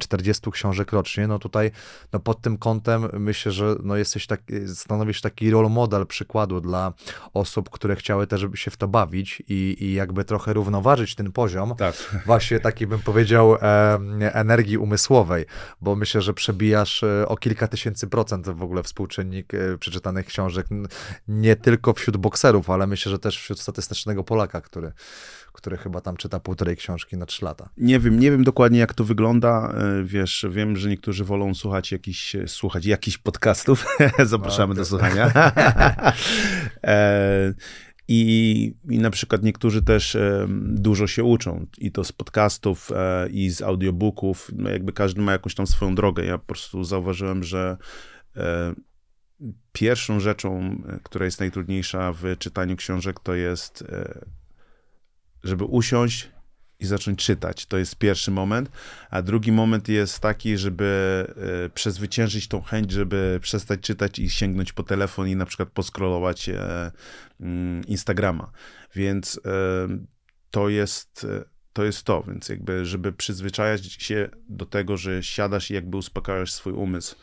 40 książek rocznie. No tutaj no pod tym kątem myślę, że no jesteś tak, stanowisz taki role model przykładu dla osób, które chciały też się w to bawić i, i jakby trochę równoważyć ten poziom. Tak. Właśnie taki bym powiedział e, energii umysłowej, bo myślę, że przebijasz e, o kilka tysięcy procent w ogóle współczynnik e, przeczytanych książek, nie tylko wśród bokserów, ale myślę, że też wśród statystycznego Polaka, który, który chyba tam czyta półtorej książki na trzy lata. Nie wiem, nie wiem dokładnie jak to wygląda. E, wiesz, wiem, że niektórzy wolą słuchać jakichś, słuchać jakichś podcastów. Zapraszamy do słuchania. E, I, I na przykład niektórzy też e, dużo się uczą, i to z podcastów, i z audiobooków. No jakby każdy ma jakąś tam swoją drogę. Ja po prostu zauważyłem, że Pierwszą rzeczą, e, która jest najtrudniejsza w czytaniu książek, to jest, e, żeby usiąść i zacząć czytać. To jest pierwszy moment. A drugi moment jest taki, żeby e, przezwyciężyć tą chęć, żeby przestać czytać i sięgnąć po telefon i na przykład poskrolować mm, Instagrama. Więc to jest to jest to, więc jakby, żeby przyzwyczajać się do tego, że siadasz i jakby uspokajasz swój umysł.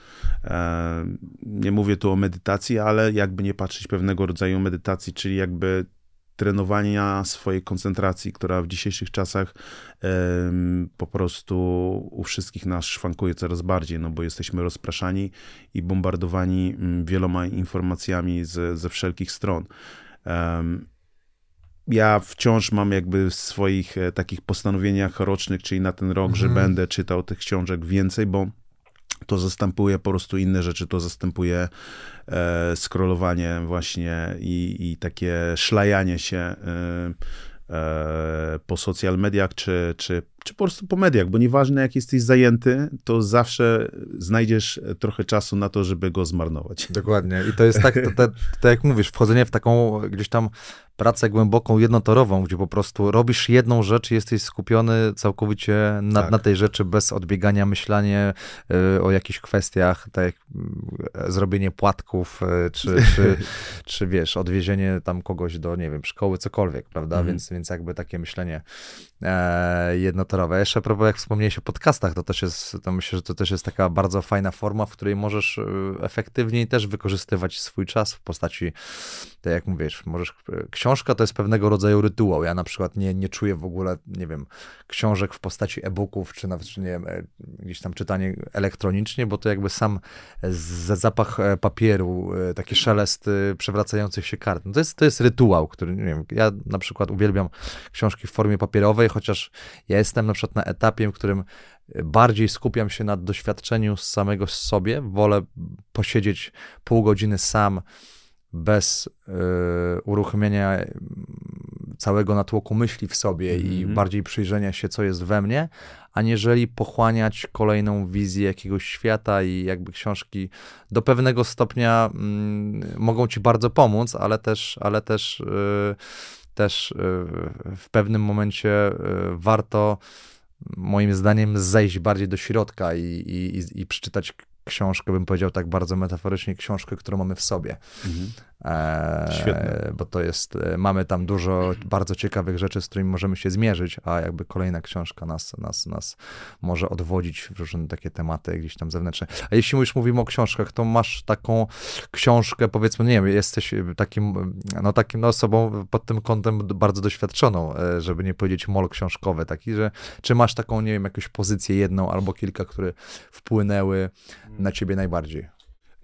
E, nie mówię tu o medytacji, ale jakby nie patrzeć pewnego rodzaju medytacji, czyli jakby trenowania swojej koncentracji, która w dzisiejszych czasach po prostu u wszystkich nas szwankuje coraz bardziej, no bo jesteśmy rozpraszani i bombardowani mm, wieloma informacjami ze wszelkich stron ja wciąż mam jakby w swoich e, takich postanowieniach rocznych, czyli na ten rok, mhm. że będę czytał tych książek więcej, bo to zastępuje po prostu inne rzeczy, to zastępuje e, scrollowanie właśnie i, i takie szlajanie się e, e, po social mediach, czy, czy, czy po prostu po mediach, bo nieważne jak jesteś zajęty, to zawsze znajdziesz trochę czasu na to, żeby go zmarnować. Dokładnie i to jest tak, to, to, to jak mówisz, wchodzenie w taką gdzieś tam pracę głęboką, jednotorową, gdzie po prostu robisz jedną rzecz i jesteś skupiony całkowicie na, tak. na tej rzeczy bez odbiegania, myślenie y, o jakichś kwestiach, tak jak y, zrobienie płatków, y, czy, czy, czy wiesz, odwiezienie tam kogoś do, nie wiem, szkoły, cokolwiek, prawda? Mhm. Więc, więc jakby takie myślenie e, jednotorowe. Jeszcze propos, jak wspomniałeś o podcastach, to też jest, to myślę, że to też jest taka bardzo fajna forma, w której możesz y, efektywniej też wykorzystywać swój czas w postaci, tak jak mówisz, możesz książki książka to jest pewnego rodzaju rytuał. Ja na przykład nie, nie czuję w ogóle, nie wiem, książek w postaci e-booków, czy nawet, czy nie wiem, e, gdzieś tam czytanie elektronicznie, bo to jakby sam zapach e, papieru, e, taki szelest przewracających się kart. No to, jest, to jest rytuał, który, nie wiem, ja na przykład uwielbiam książki w formie papierowej, chociaż ja jestem na przykład na etapie, w którym bardziej skupiam się na doświadczeniu samego sobie, wolę posiedzieć pół godziny sam, bez y, uruchomienia całego natłoku myśli w sobie mm -hmm. i mhm. bardziej przyjrzenia się, co jest we mnie, aniżeli pochłaniać kolejną wizję jakiegoś świata i jakby książki do pewnego stopnia mm, mogą ci bardzo pomóc, ale też, ale też, y, też y, w pewnym momencie warto moim zdaniem zejść bardziej do środka i, i, i przeczytać książkę, bym powiedział tak bardzo metaforycznie, książkę, którą mamy w sobie. Mhm. Świetne. bo to jest, e, mamy tam dużo bardzo ciekawych rzeczy, z którymi możemy się zmierzyć, a jakby kolejna książka nas, nas, nas może odwodzić w różne takie tematy gdzieś tam zewnętrzne. A jeśli już mówimy o książkach, to masz taką książkę, powiedzmy, nie wiem, jesteś takim, no takim no, osobą pod tym kątem bardzo doświadczoną, e, żeby nie powiedzieć mol książkowy, taki, że czy masz taką, nie wiem, jakąś pozycję jedną albo kilka, które wpłynęły na ciebie najbardziej?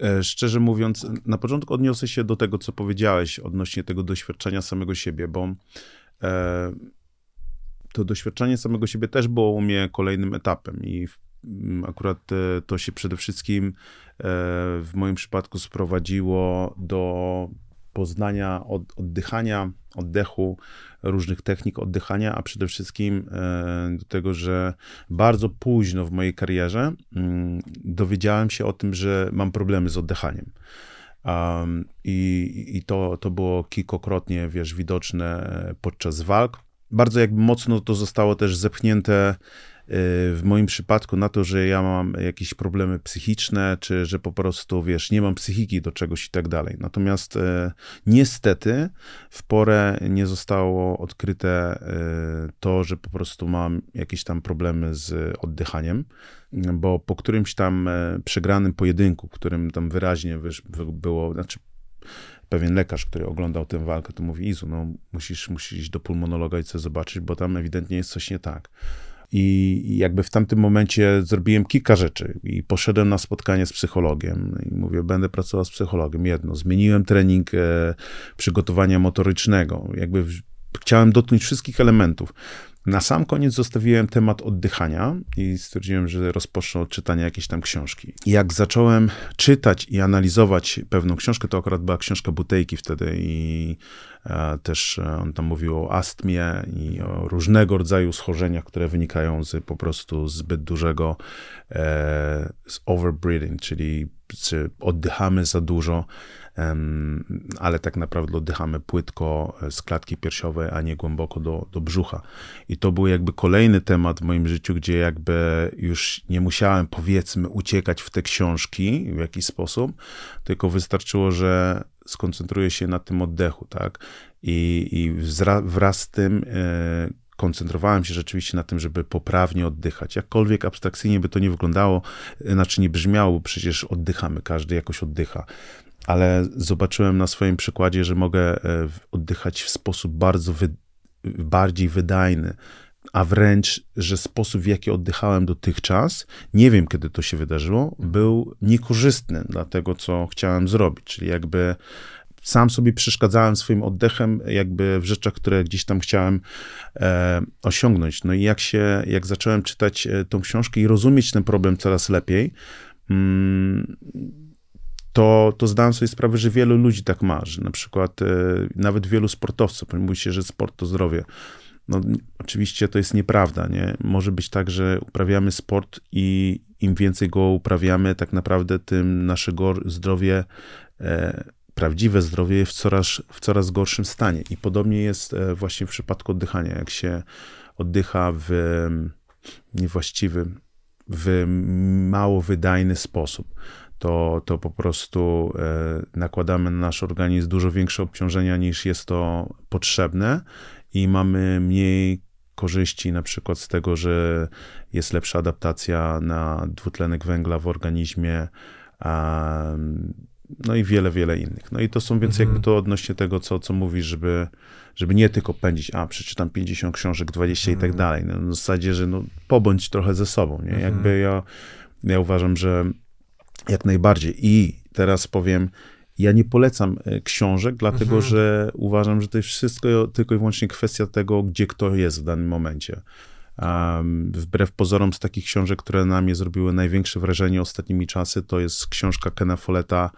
E, szczerze mówiąc, na początku odniosę się do tego, co powiedziałeś odnośnie tego doświadczenia samego siebie, bo e, to doświadczenie samego siebie też było u mnie kolejnym etapem i akurat to się przede wszystkim w moim przypadku sprowadziło do poznania, od, oddychania, oddechu, różnych technik oddychania, a przede wszystkim e, do tego, że bardzo późno w mojej karierze mm, dowiedziałem się o tym, że mam problemy z oddychaniem. Um, I i to, to było kilkokrotnie, wiesz, widoczne podczas walk. Bardzo jakby mocno to zostało też zepchnięte w moim przypadku na to, że ja mam jakieś problemy psychiczne, czy że po prostu, wiesz, nie mam psychiki do czegoś i tak dalej. Natomiast e, niestety w porę nie zostało odkryte e, to, że po prostu mam jakieś tam problemy z oddychaniem, bo po którymś tam przegranym pojedynku, którym tam wyraźnie wiesz, było, znaczy pewien lekarz, który oglądał tę walkę, to mówi, Izu, no musisz, musisz iść do pulmonologa i coś zobaczyć, bo tam ewidentnie jest coś nie tak. I jakby w tamtym momencie zrobiłem kilka rzeczy i poszedłem na spotkanie z psychologiem i mówię, będę pracował z psychologiem. Jedno, zmieniłem trening e, przygotowania motorycznego. Jakby chciałem dotknąć wszystkich elementów. Na sam koniec zostawiłem temat oddychania i stwierdziłem, że rozpocznę od czytania jakiejś tam książki. Jak zacząłem czytać i analizować pewną książkę, to akurat była książka Butejki wtedy i e, też e, on tam mówił o astmie i o różnego rodzaju schorzeniach, które wynikają z po prostu zbyt dużego e, z overbreathing, czyli czy oddychamy za dużo, ale tak naprawdę oddychamy płytko z klatki piersiowej, a nie głęboko do, do brzucha. I to był jakby kolejny temat w moim życiu, gdzie jakby już nie musiałem, powiedzmy, uciekać w te książki w jakiś sposób, tylko wystarczyło, że skoncentruję się na tym oddechu, tak? I, i wraz z tym e, koncentrowałem się rzeczywiście na tym, żeby poprawnie oddychać. Jakkolwiek abstrakcyjnie by to nie wyglądało, znaczy nie brzmiało, bo przecież oddychamy, każdy jakoś oddycha. Ale zobaczyłem na swoim przykładzie, że mogę e, oddychać w sposób bardzo wy, bardziej wydajny, a wręcz, że sposób, w jaki oddychałem dotychczas, nie wiem kiedy to się wydarzyło, był niekorzystny dla tego, co chciałem zrobić. Czyli jakby sam sobie przeszkadzałem swoim oddechem, jakby w rzeczach, które gdzieś tam chciałem e, osiągnąć. No i jak się, jak zacząłem czytać e, tą książkę i rozumieć ten problem coraz lepiej, mm, to, to zdałem sobie sprawę, że wielu ludzi tak ma, że na przykład e, nawet wielu sportowców, mówi się, że sport to zdrowie. No, oczywiście to jest nieprawda, nie? Może być tak, że uprawiamy sport i im więcej go uprawiamy, tak naprawdę tym nasze zdrowie e, prawdziwe zdrowie jest w coraz, w coraz gorszym stanie. I podobnie jest e, właśnie w przypadku oddychania. Jak się oddycha w niewłaściwy, w mało wydajny sposób, to, to po prostu e, nakładamy na nasz organizm dużo większe obciążenia niż jest to potrzebne i mamy mniej korzyści na przykład z tego, że jest lepsza adaptacja na dwutlenek węgla w organizmie, no i wiele, wiele innych. No i to są więc mhm. jakby to odnośnie tego, co, co mówisz, żeby, żeby nie tylko pędzić, a przeczytam 50 książek, 20 mhm. i tak mhm. dalej. No, w zasadzie, że no, pobądź trochę ze sobą, nie? Mhm. Jakby ja, ja uważam, że jak najbardziej. I teraz powiem, ja nie polecam e, książek, dlatego mhm. że uważam, że to jest wszystko tylko i wyłącznie kwestia tego, gdzie kto jest w danym momencie. Um, wbrew pozorom z takich książek, które na mnie zrobiły największe wrażenie ostatnimi czasy, to jest książka Kena Folletta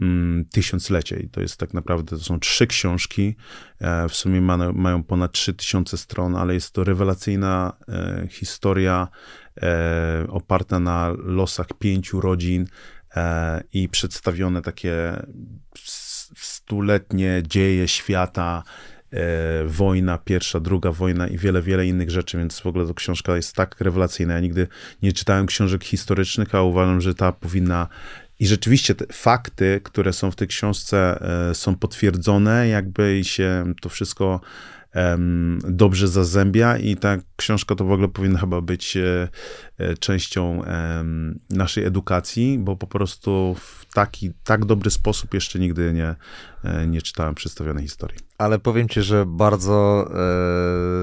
um, Tysiąclecie. I to jest tak naprawdę, to są trzy książki, e, w sumie ma, mają ponad 3000 stron, ale jest to rewelacyjna e, historia e, oparta na losach pięciu rodzin e, i przedstawione takie stuletnie dzieje świata, e, wojna, pierwsza, druga wojna i wiele, wiele innych rzeczy, więc w ogóle ta książka jest tak rewelacyjna. Ja nigdy nie czytałem książek historycznych, a uważam, że ta powinna i rzeczywiście te fakty, które są w tej książce, są potwierdzone, jakby i się to wszystko dobrze zazębia i ta książka to w ogóle powinna chyba być e, e, częścią naszej edukacji, bo po prostu w taki, tak dobry sposób jeszcze nigdy nie, e, nie czytałem przedstawionej historii. Ale powiem ci, że bardzo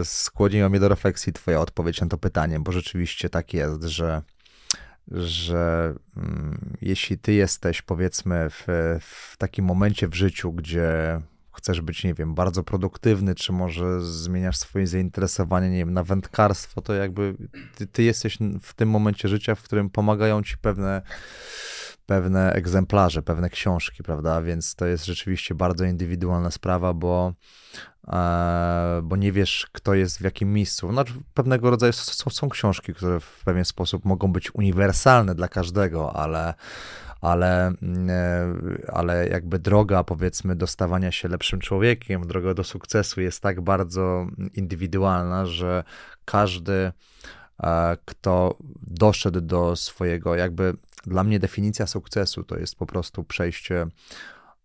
skłoniła mnie do refleksji twoja odpowiedź na to pytanie, bo rzeczywiście tak jest, że że mm, jeśli ty jesteś powiedzmy w, w takim momencie w życiu, gdzie chcesz być, nie wiem, bardzo produktywny, czy może zmieniasz swoje zainteresowanie, nie wiem, na wędkarstwo, to jakby ty, ty jesteś w tym momencie życia, w którym pomagają ci pewne pewne egzemplarze, pewne książki, prawda? Więc to jest rzeczywiście bardzo indywidualna sprawa, bo, e, bo nie wiesz, kto jest w jakim miejscu. Znaczy, pewnego rodzaju są, są książki, które w pewien sposób mogą być uniwersalne dla każdego, ale, ale, mm, e, ale jakby droga, powiedzmy, do stawania się lepszym człowiekiem, droga do sukcesu jest tak bardzo indywidualna, że każdy, e, kto doszedł do swojego, jakby dla mnie definicja sukcesu to jest po prostu przejście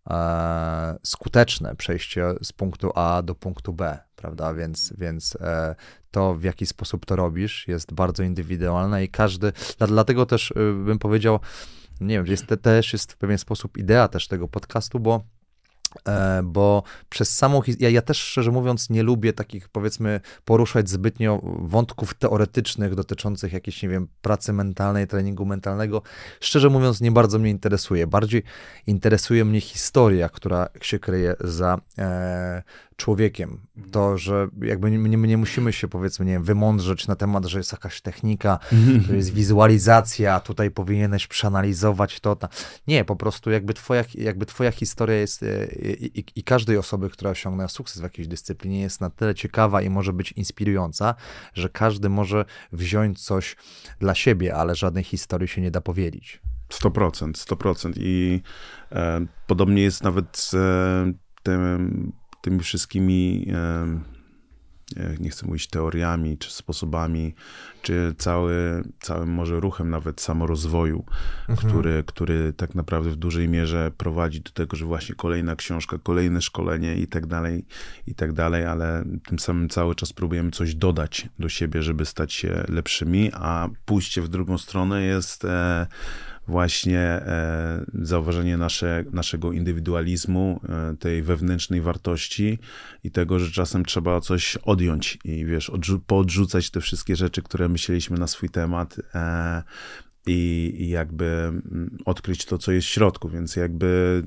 e, skuteczne, przejście z punktu A do punktu B, prawda? Więc, więc to, w jaki sposób to robisz, jest bardzo indywidualne i każdy, dlatego też bym powiedział, nie wiem, jest, też jest w pewien sposób idea też tego podcastu, bo E, bo przez samą ja, ja też szczerze mówiąc nie lubię takich powiedzmy poruszać zbytnio wątków teoretycznych dotyczących jakiejś, nie wiem, pracy mentalnej, treningu mentalnego. Szczerze mówiąc nie bardzo mnie interesuje. Bardziej interesuje mnie historia, która się kryje za e, człowiekiem. Mhm. To, że jakby nie, nie, musimy się powiedzmy, nie wiem, wymądrzeć na temat, że jest jakaś technika, mhm. to jest wizualizacja, tutaj powinieneś przeanalizować to. Ta. Nie, po prostu jakby twoja, jakby twoja historia jest e, i, i, i każdej osoby, która osiągnęła sukces w jakiejś dyscyplinie jest na tyle ciekawa i może być inspirująca, że każdy może wziąć coś dla siebie, ale żadnej historii się nie da powiedzieć. 100%, 100%. I e, podobnie jest nawet z e, tym tymi wszystkimi, nie chcę mówić teoriami, czy sposobami, czy cały, całym może ruchem nawet samorozwoju, mhm. który, który tak naprawdę w dużej mierze prowadzi do tego, że właśnie kolejna książka, kolejne szkolenie i tak dalej, i tak dalej, ale tym samym cały czas próbujemy coś dodać do siebie, żeby stać się lepszymi, a pójście w drugą stronę jest... Właśnie e, zauważenie nasze, naszego indywidualizmu, e, tej wewnętrznej wartości i tego, że czasem trzeba coś odjąć i wiesz, odrzu- poodrzucać te wszystkie rzeczy, które myśleliśmy na swój temat. E, i, i, jakby mm, odkryć to, co jest w środku, więc jakby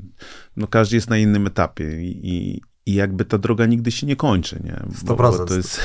no każdy jest na innym etapie i, i jakby ta droga nigdy się nie kończy, nie? Bo, 100%. Bo to jest...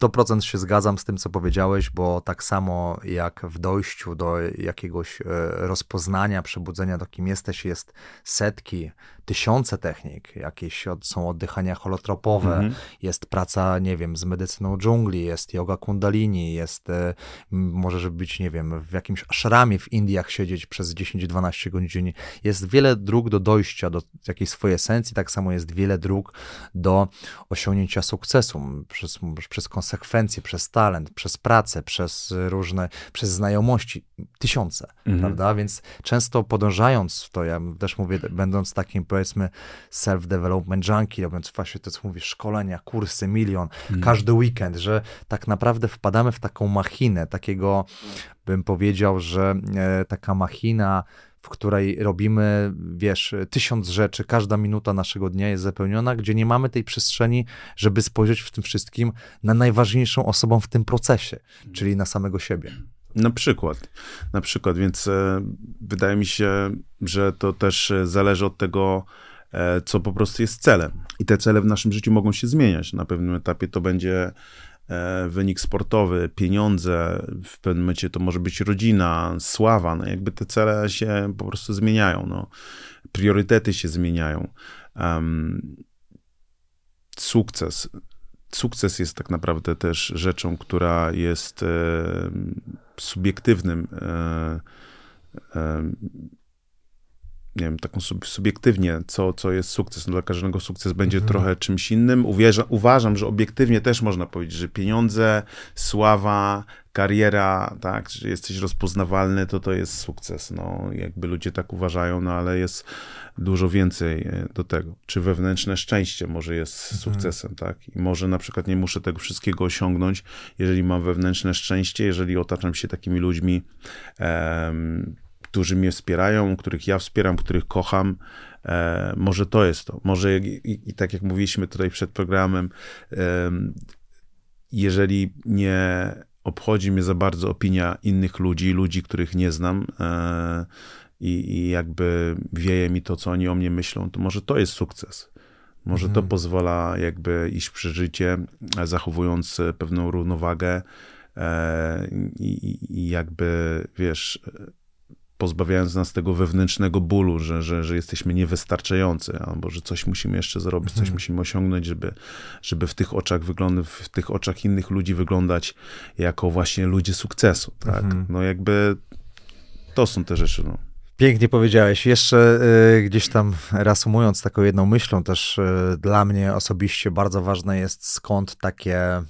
100% się zgadzam z tym, co powiedziałeś, bo tak samo jak w dojściu do jakiegoś e, rozpoznania, przebudzenia do kim jesteś, jest setki, tysiące technik. Jakieś są oddychania holotropowe, mhm. jest praca, nie wiem, z medycyną dżungli, jest yoga kundalini, jest, e, możesz być, nie wiem, w jakimś ashramie w Indiach siedzieć przez 10-12 godzin. Jest wiele dróg do dojścia do jakiejś swojej esencji, tak samo jest wiele dróg do osiągnięcia sukcesu przez, przez konsekwencje, przez talent, przez pracę, przez różne, przez znajomości, tysiące, mhm. prawda? Więc często podążając w to, ja też mówię, będąc takim powiedzmy self-development junkie, robiąc właśnie to, co mówisz, szkolenia, kursy, milion, mhm. każdy weekend, że tak naprawdę wpadamy w taką machinę, takiego bym powiedział, że e, taka machina w której robimy, wiesz, tysiąc rzeczy, każda minuta naszego dnia jest zapełniona, gdzie nie mamy tej przestrzeni, żeby spojrzeć w tym wszystkim na najważniejszą osobą w tym procesie, czyli na samego siebie. Na przykład, na przykład, więc e, wydaje mi się, że to też e, zależy od tego, e, co po prostu jest celem. I te cele w naszym życiu mogą się zmieniać. Na pewnym etapie to będzie wynik sportowy, pieniądze, w pewnym momencie to może być rodzina, sława, no jakby te cele się po prostu zmieniają, no. priorytety się zmieniają. Um, sukces. Sukces jest tak naprawdę też rzeczą, która jest e, subiektywnym e, e nie wiem, taką subiektywnie, co, co jest sukces. No dla każdego sukces będzie mhm. trochę czymś innym. Uwierza, uważam, że obiektywnie też można powiedzieć, że pieniądze, sława, kariera, tak, że jesteś rozpoznawalny, to to jest sukces. No, jakby ludzie tak uważają, no ale jest dużo więcej e, do tego. Czy wewnętrzne szczęście może jest mhm. sukcesem, tak? I może na przykład nie muszę tego wszystkiego osiągnąć, jeżeli mam wewnętrzne szczęście, jeżeli otaczam się takimi ludźmi, którzy mnie wspierają, których ja wspieram, których kocham. E, może to jest to. Może i, i, tak jak mówiliśmy tutaj przed programem, e, jeżeli nie obchodzi mnie za bardzo opinia innych ludzi, ludzi, których nie znam, e, i, i jakby wieje mi to, co oni o mnie myślą, to może to jest sukces. Może to pozwala jakby iść przez życie, e, zachowując e, pewną równowagę e, i, i jakby, wiesz, pozbawiając nas tego wewnętrznego bólu, że, że, że jesteśmy niewystarczający, albo że coś musimy jeszcze zrobić, coś musimy osiągnąć, żeby, żeby w tych oczach wyglądać, w tych oczach innych ludzi wyglądać jako właśnie ludzie sukcesu, tak? No jakby to są te rzeczy, no. Pięknie powiedziałeś. Jeszcze y, gdzieś tam reasumując taką jedną myślą, też y, dla mnie osobiście bardzo ważne jest skąd takie, y,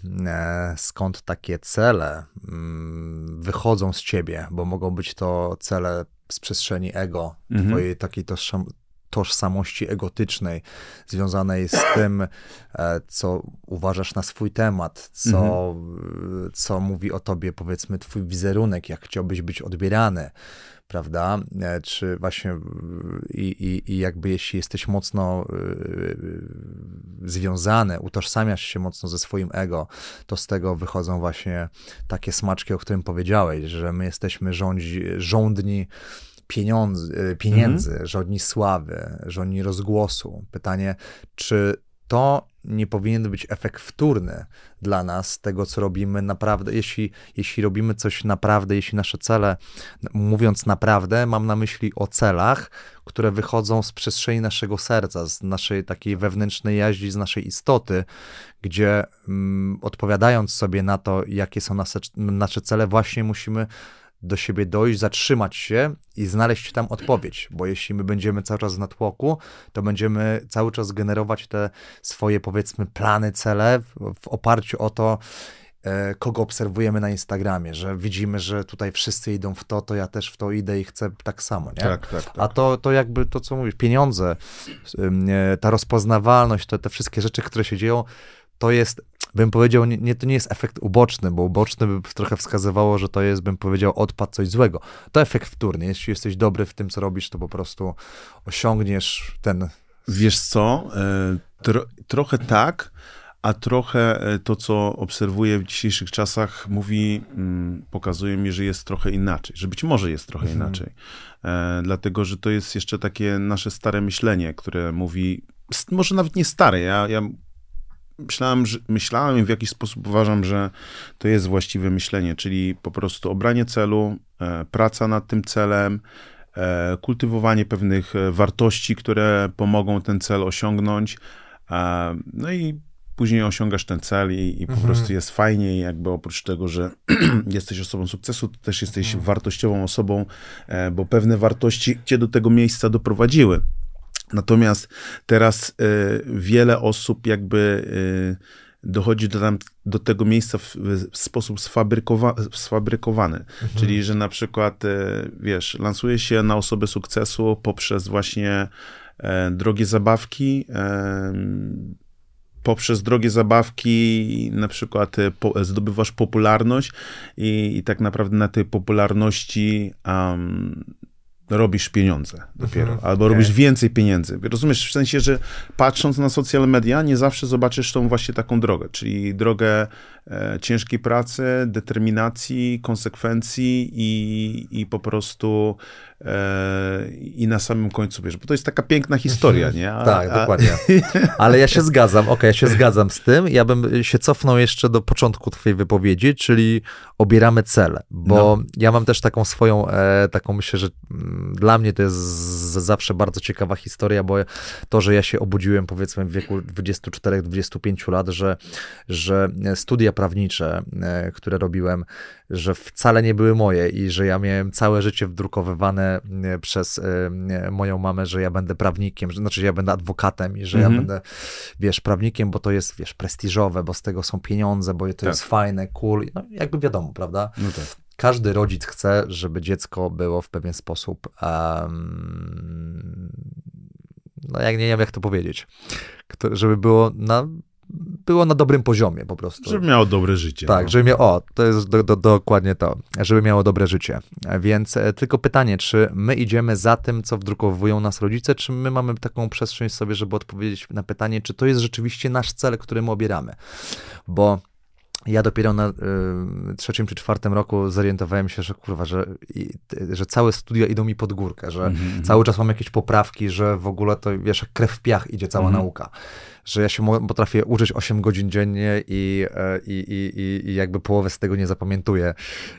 skąd takie cele mm, wychodzą z ciebie, bo mogą być to cele z przestrzeni ego, mhm. twojej takiej tożsam tożsamości egotycznej, związanej z tym, e, co uważasz na swój temat, co, mhm. co mówi o tobie, powiedzmy, twój wizerunek, jak chciałbyś być odbierany prawda? E, czy właśnie i, i, i jakby jeśli jesteś mocno yy, związany, utożsamiasz się mocno ze swoim ego, to z tego wychodzą właśnie takie smaczki, o którym powiedziałeś, że my jesteśmy rządzi, rządni pieniądze, pieniędzy, mhm. sławy, żądni rozgłosu. Pytanie, czy to nie powinien być efekt wtórny dla nas tego, co robimy naprawdę. Jeśli, jeśli robimy coś naprawdę, jeśli nasze cele, mówiąc naprawdę, mam na myśli o celach, które wychodzą z przestrzeni naszego serca, z naszej takiej wewnętrznej jaźni, z naszej istoty, gdzie mm, odpowiadając sobie na to, jakie są nasze, nasze cele, właśnie musimy do siebie dojść, zatrzymać się i znaleźć tam odpowiedź, bo jeśli my będziemy cały czas w natłoku, to będziemy cały czas generować te swoje, powiedzmy, plany, cele w, oparciu o to, e, kogo obserwujemy na Instagramie, że widzimy, że tutaj wszyscy idą w to, to ja też w to idę i chcę tak samo, nie? Tak, tak, tak. A to, to jakby to, co mówisz, pieniądze, e, ta rozpoznawalność, te, te wszystkie rzeczy, które się dzieją, to jest, bym powiedział, nie, to nie jest efekt uboczny, bo uboczny by trochę wskazywało, że to jest, bym powiedział, odpad coś złego. To efekt wtórny. Jeśli jesteś dobry w tym, co robisz, to po prostu osiągniesz ten. Wiesz co? E, tro, trochę tak, a trochę e, to, co obserwuję w dzisiejszych czasach, mówi, mm, pokazuje mi, że jest trochę inaczej, że być może jest trochę mhm. inaczej. E, dlatego, że to jest jeszcze takie nasze stare myślenie, które mówi, może nawet nie stare, ja, ja myślałem, że, myślałem i w jakiś sposób uważam, że to jest właściwe myślenie, czyli po prostu obranie celu, e, praca nad tym celem, e, kultywowanie pewnych e, wartości, które pomogą ten cel osiągnąć. No i później osiągasz ten cel i, i po mhm. prostu jest fajnie i jakby oprócz tego, że jesteś osobą sukcesu, to też jesteś mhm. wartościową osobą, bo pewne wartości cię do tego miejsca doprowadziły. Natomiast teraz y, wiele osób jakby y, dochodzi do, tam, do tego miejsca w, w sposób sfabrykowa, sfabrykowany. Mhm. Czyli, że na przykład, y, wiesz, lansuje się na osobę sukcesu poprzez właśnie e, drogie zabawki, e, poprzez drogie zabawki na przykład po, zdobywasz popularność i, i, tak naprawdę na tej popularności um, robisz pieniądze dopiero, mhm, albo okay. robisz więcej pieniędzy. Rozumiesz, w sensie, że patrząc na social media, nie zawsze zobaczysz tą właśnie taką drogę, czyli drogę ciężkiej pracy, determinacji, konsekwencji i, i po prostu e, i na samym końcu, wiesz, bo to jest taka piękna historia, nie? A, tak, a... dokładnie. Ale ja się zgadzam, okej, okay, ja się zgadzam z tym. Ja bym się cofnął jeszcze do początku twojej wypowiedzi, czyli obieramy cele, bo no. ja mam też taką swoją, e, taką myślę, że mm, dla mnie to jest zawsze bardzo ciekawa historia, bo to, że ja się obudziłem powiedzmy w wieku 24-25 lat, że, że studia prawnicze, e, które robiłem, że wcale nie były moje i że ja miałem całe życie wdrukowywane e, przez e, moją mamę, że ja będę prawnikiem, że, znaczy, że ja będę adwokatem i że mhm. ja będę, wiesz, prawnikiem, bo to jest, wiesz, prestiżowe, bo z tego są pieniądze, bo to tak. jest fajne, cool, no jakby wiadomo, prawda? No tak. Każdy rodzic chce, żeby dziecko było w pewien sposób um, no jak nie wiem jak to powiedzieć, żeby było na było na dobrym poziomie po prostu. Żeby miało dobre życie. Tak, no. żeby miało, o, to jest do, do, dokładnie to, żeby miało dobre życie. Więc e, tylko pytanie, czy my idziemy za tym, co wdrukowują nas rodzice, czy my mamy taką przestrzeń sobie, żeby odpowiedzieć na pytanie, czy to jest rzeczywiście nasz cel, który my obieramy. Bo ja dopiero na y, trzecim czy czwartym roku zorientowałem się, że kurwa, że, i, że całe studia idą mi pod górkę, że mm-hmm. cały czas mam jakieś poprawki, że w ogóle to, wiesz, jak krew w piach idzie cała mm-hmm. nauka że ja się potrafię uczyć 8 godzin dziennie i, e, i, i, i jakby połowę z tego nie zapamiętuję.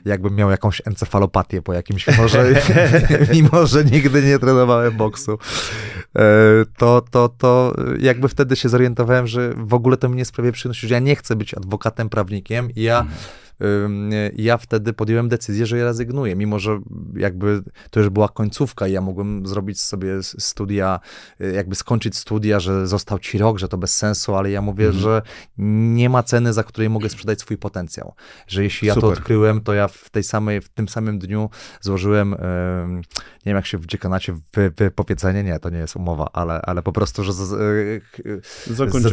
Jakbym miał jakąś encefalopatię po jakimś, mimo że, mimo że nigdy nie trenowałem boksu. E, to, to, to jakby wtedy się zorientowałem, że w ogóle to mi nie sprawia przyjemności, że ja nie chcę być adwokatem, prawnikiem i ja mhm ja wtedy podjąłem decyzję, że je rezygnuję, mimo że jakby to już była końcówka i ja mogłem zrobić sobie studia, y, jakby skończyć studia, że został ci rok, że to bez sensu, ale ja mówię, mhm. że nie ma ceny, za której mogę sprzedać swój potencjał. Że jeśli ja Super. to odkryłem, to ja w tej samej, w tym samym dniu złożyłem, nie wiem jak się w dziekanacie wy, wypowiedzenie, nie, to nie jest umowa, ale, ale po prostu, że z, z,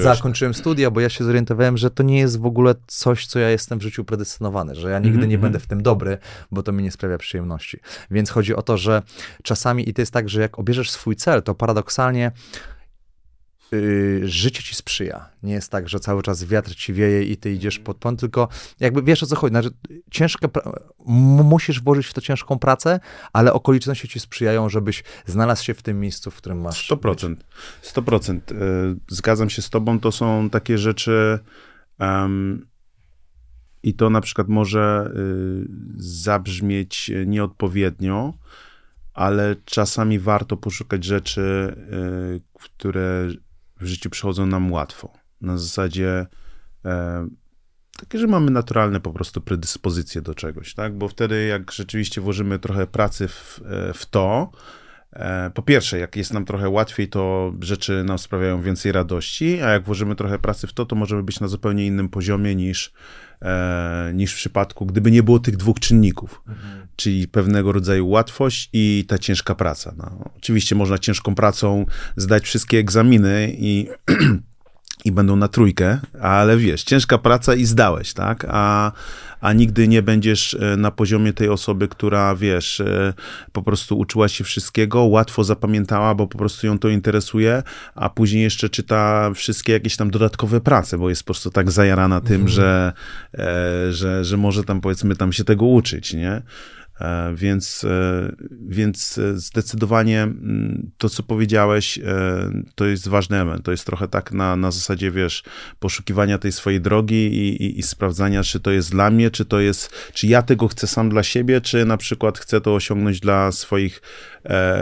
zakończyłem studia, bo ja się zorientowałem, że to nie jest w ogóle coś, co ja jestem w życiu predysponowany że ja nigdy mm -hmm. nie mhm. będę w tym dobry, bo to mi nie sprawia przyjemności. Więc chodzi o to, że czasami i to jest tak, że jak obierzesz swój cel, to paradoksalnie yy, życie ci sprzyja. Nie jest tak, że cały czas wiatr ci wieje i ty idziesz pod prąd, tylko jakby wiesz o co chodzi. Znaczy, ciężka, musisz włożyć w to ciężką pracę, ale okoliczności ci sprzyjają, żebyś znalazł się w tym miejscu, w którym masz 100%. Być. 100%. Yy, zgadzam się z tobą. To są takie rzeczy... Um, i to na przykład może y, zabrzmieć nieodpowiednio, ale czasami warto poszukać rzeczy, y, które w życiu przychodzą nam łatwo. Na zasadzie e, takie, że mamy naturalne po prostu predyspozycje do czegoś, tak? Bo wtedy, jak rzeczywiście włożymy trochę pracy w, e, w to, e, po pierwsze, jak jest nam trochę łatwiej, to rzeczy nam sprawiają więcej radości, a jak włożymy trochę pracy w to, to możemy być na zupełnie innym poziomie niż e, niż w przypadku, gdyby nie było tych dwóch czynników, mhm. czyli pewnego rodzaju łatwość i ta ciężka praca. No, oczywiście można ciężką pracą zdać wszystkie egzaminy i i będą na trójkę, ale wiesz, ciężka praca i zdałeś, tak? A, a nigdy nie będziesz e, na poziomie tej osoby, która, wiesz, e, po prostu uczyła się wszystkiego, łatwo zapamiętała, bo po prostu ją to interesuje, a później jeszcze czyta wszystkie jakieś tam dodatkowe prace, bo jest po prostu tak zajarana tym, mhm. że, e, że, że może tam powiedzmy tam się tego uczyć, nie? E, więc, e, więc zdecydowanie mm, to, co powiedziałeś, e, to jest ważny element. To jest trochę tak na, na zasadzie, wiesz, poszukiwania tej swojej drogi i, i, i sprawdzania, czy to jest dla mnie, czy to jest, czy ja tego chcę sam dla siebie, czy na przykład chcę to osiągnąć dla swoich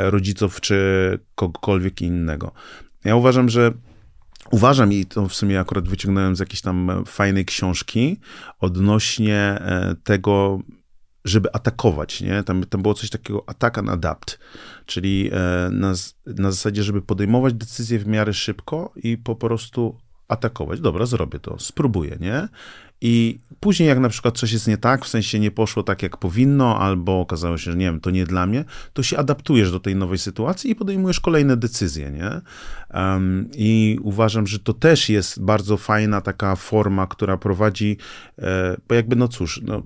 rodziców, czy kogokolwiek innego. Ja uważam, że Uważam i to w sumie akurat wyciągnąłem z jakiejś tam fajnej książki odnośnie tego, żeby atakować, nie? Tam, tam było coś takiego attack and adapt, czyli e, na, na zasadzie, żeby podejmować decyzje w miarę szybko i po prostu atakować. Dobra, zrobię to, spróbuję, nie? I później, jak na przykład coś jest nie tak, w sensie nie poszło tak, jak powinno, albo okazało się, że nie wiem, to nie dla mnie, to się adaptujesz do tej nowej sytuacji i podejmujesz kolejne decyzje, nie? Um, I uważam, że to też jest bardzo fajna taka forma, która prowadzi, e, bo jakby, no cóż, no,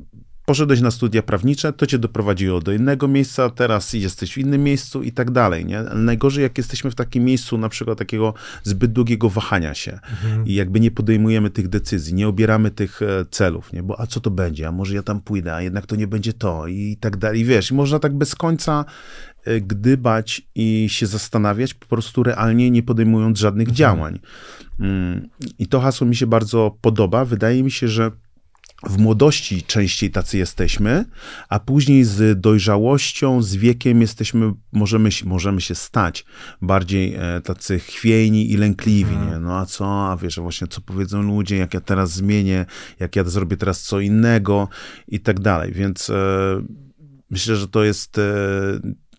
poszedłeś na studia prawnicze, to cię doprowadziło do innego miejsca, teraz jesteś w innym miejscu i tak dalej, nie? Najgorzej, jak jesteśmy w takim miejscu, na przykład takiego zbyt długiego wahania się mhm. i jakby nie podejmujemy tych decyzji, nie obieramy tych e, celów, nie? Bo a co to będzie? A może ja tam pójdę, a jednak to nie będzie to i tak dalej. Wiesz, można tak bez końca e, gdybać i się zastanawiać, po prostu realnie nie podejmując żadnych mhm. działań. Mm, I to hasło mi się bardzo podoba. Wydaje mi się, że w młodości częściej tacy jesteśmy, a później z dojrzałością, z wiekiem jesteśmy, możemy, możemy się stać bardziej e, tacy chwiejni i lękliwi, hmm. nie? No a co, a wiesz, właśnie co powiedzą ludzie, jak ja teraz zmienię, jak ja zrobię teraz co innego i tak dalej, więc e, myślę, że to jest e,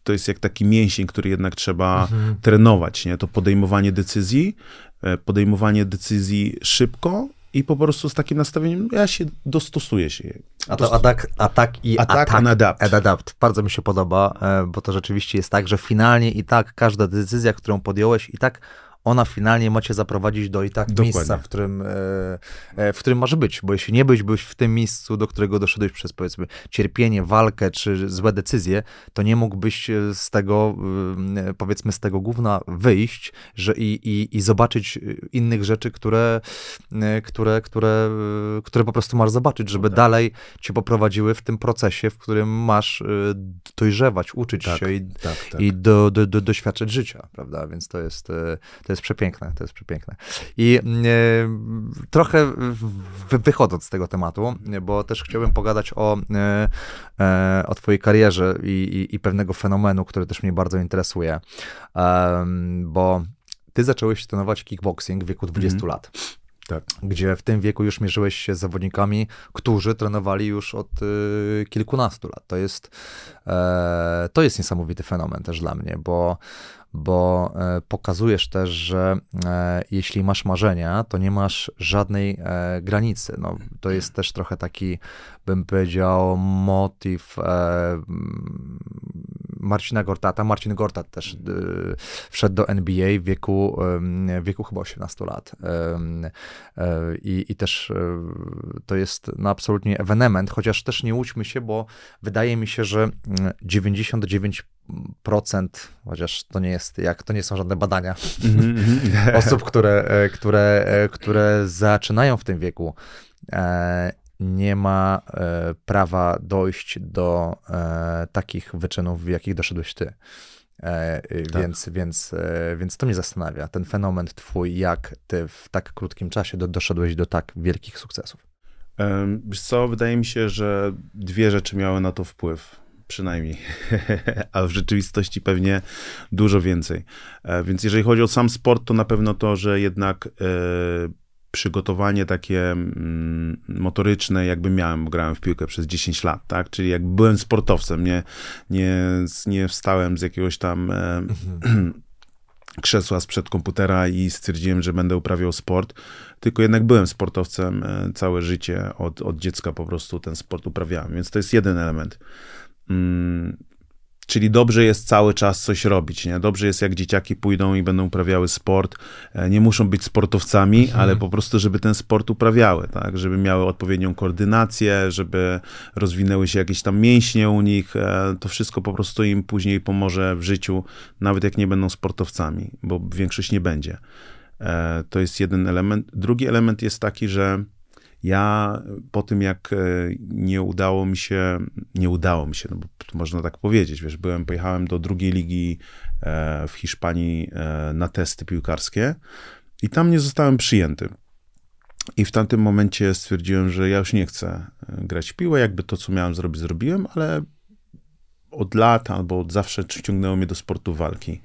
to jest jak taki mięsień, który jednak trzeba mhm. trenować, nie? To podejmowanie decyzji, e, podejmowanie decyzji szybko i po prostu z takim nastawieniem ja się dostosuję się. A to atak, atak i atak, atak and adapt. and adapt. Bardzo mi się podoba, e, bo to rzeczywiście jest tak, że finalnie i tak każda decyzja, którą podjąłeś, i tak ona finalnie macie zaprowadzić do i tak Dokładnie. miejsca, w którym, w którym masz być, bo jeśli nie byś, byś w tym miejscu, do którego doszedłeś przez powiedzmy cierpienie, walkę czy złe decyzje, to nie mógłbyś z tego, powiedzmy z tego gówna wyjść że i, i, i zobaczyć innych rzeczy, które, które, które, które po prostu masz zobaczyć, żeby no tak. dalej cię poprowadziły w tym procesie, w którym masz dojrzewać, uczyć tak, się i, tak, tak. i do, do, do, doświadczać życia, prawda? Więc to jest, to jest przepiękne, to jest przepiękne. I e, trochę wychodząc z tego tematu, bo też chciałbym pogadać o, e, e, o twojej karierze i, i, i, pewnego fenomenu, który też mnie bardzo interesuje, bo ty zacząłeś trenować kickboxing w wieku 20 mm. lat. Tak. Gdzie w tym wieku już mierzyłeś się z zawodnikami, którzy trenowali już od y, kilkunastu lat. To jest, e, to jest niesamowity fenomen też dla mnie, bo bo e, pokazujesz też, że e, jeśli masz marzenia, to nie masz żadnej granicy. No, to jest też trochę taki, bym powiedział, motyw Marcina Gortata. Marcin Gortat też wszedł do NBA w wieku, w wieku chyba 18 lat. I, i też to jest no, absolutnie ewenement, chociaż też nie łudźmy się, bo wydaje mi się, że 99 procent, chociaż to nie jest, jak to nie są żadne badania mm -hmm. osób, które, które, które zaczynają w tym wieku, e, nie ma prawa dojść do takich wyczynów, w jakich doszedłeś ty. Tak. Więc, więc, więc to mnie zastanawia, ten fenomen twój, jak ty w tak krótkim czasie do, doszedłeś do tak wielkich sukcesów. Wiesz co, wydaje mi się, że dwie rzeczy miały na to wpływ przynajmniej, a w rzeczywistości pewnie dużo więcej. E, więc jeżeli chodzi o sam sport, to na pewno to, że jednak e, przygotowanie takie mm, motoryczne, jakby miałem, grałem w piłkę przez 10 lat, tak? Czyli jak byłem sportowcem, nie, nie, nie wstałem z jakiegoś tam e, mhm. krzesła sprzed komputera i stwierdziłem, że będę uprawiał sport, tylko jednak byłem sportowcem całe życie, od, od dziecka po prostu ten sport uprawiałem, więc to jest jeden element. Mm, czyli dobrze jest cały czas coś robić, nie? Dobrze jest, jak dzieciaki pójdą i będą uprawiały sport. E, nie muszą być sportowcami, mhm. ale po prostu, żeby ten sport uprawiały, tak? Żeby miały odpowiednią koordynację, żeby rozwinęły się jakieś tam mięśnie u nich. E, to wszystko po prostu im później pomoże w życiu, nawet jak nie będą sportowcami, bo większość nie będzie. E, to jest jeden element. Drugi element jest taki, że ja po tym, jak e, nie udało mi się, nie udało mi się, no bo można tak powiedzieć, wiesz, byłem, pojechałem do drugiej ligi e, w Hiszpanii e, na testy piłkarskie i tam nie zostałem przyjęty. I w tamtym momencie stwierdziłem, że ja już nie chcę grać w piłę, jakby to, co miałem zrobić, zrobiłem, ale od lat albo od zawsze ciągnęło mnie do sportu walki.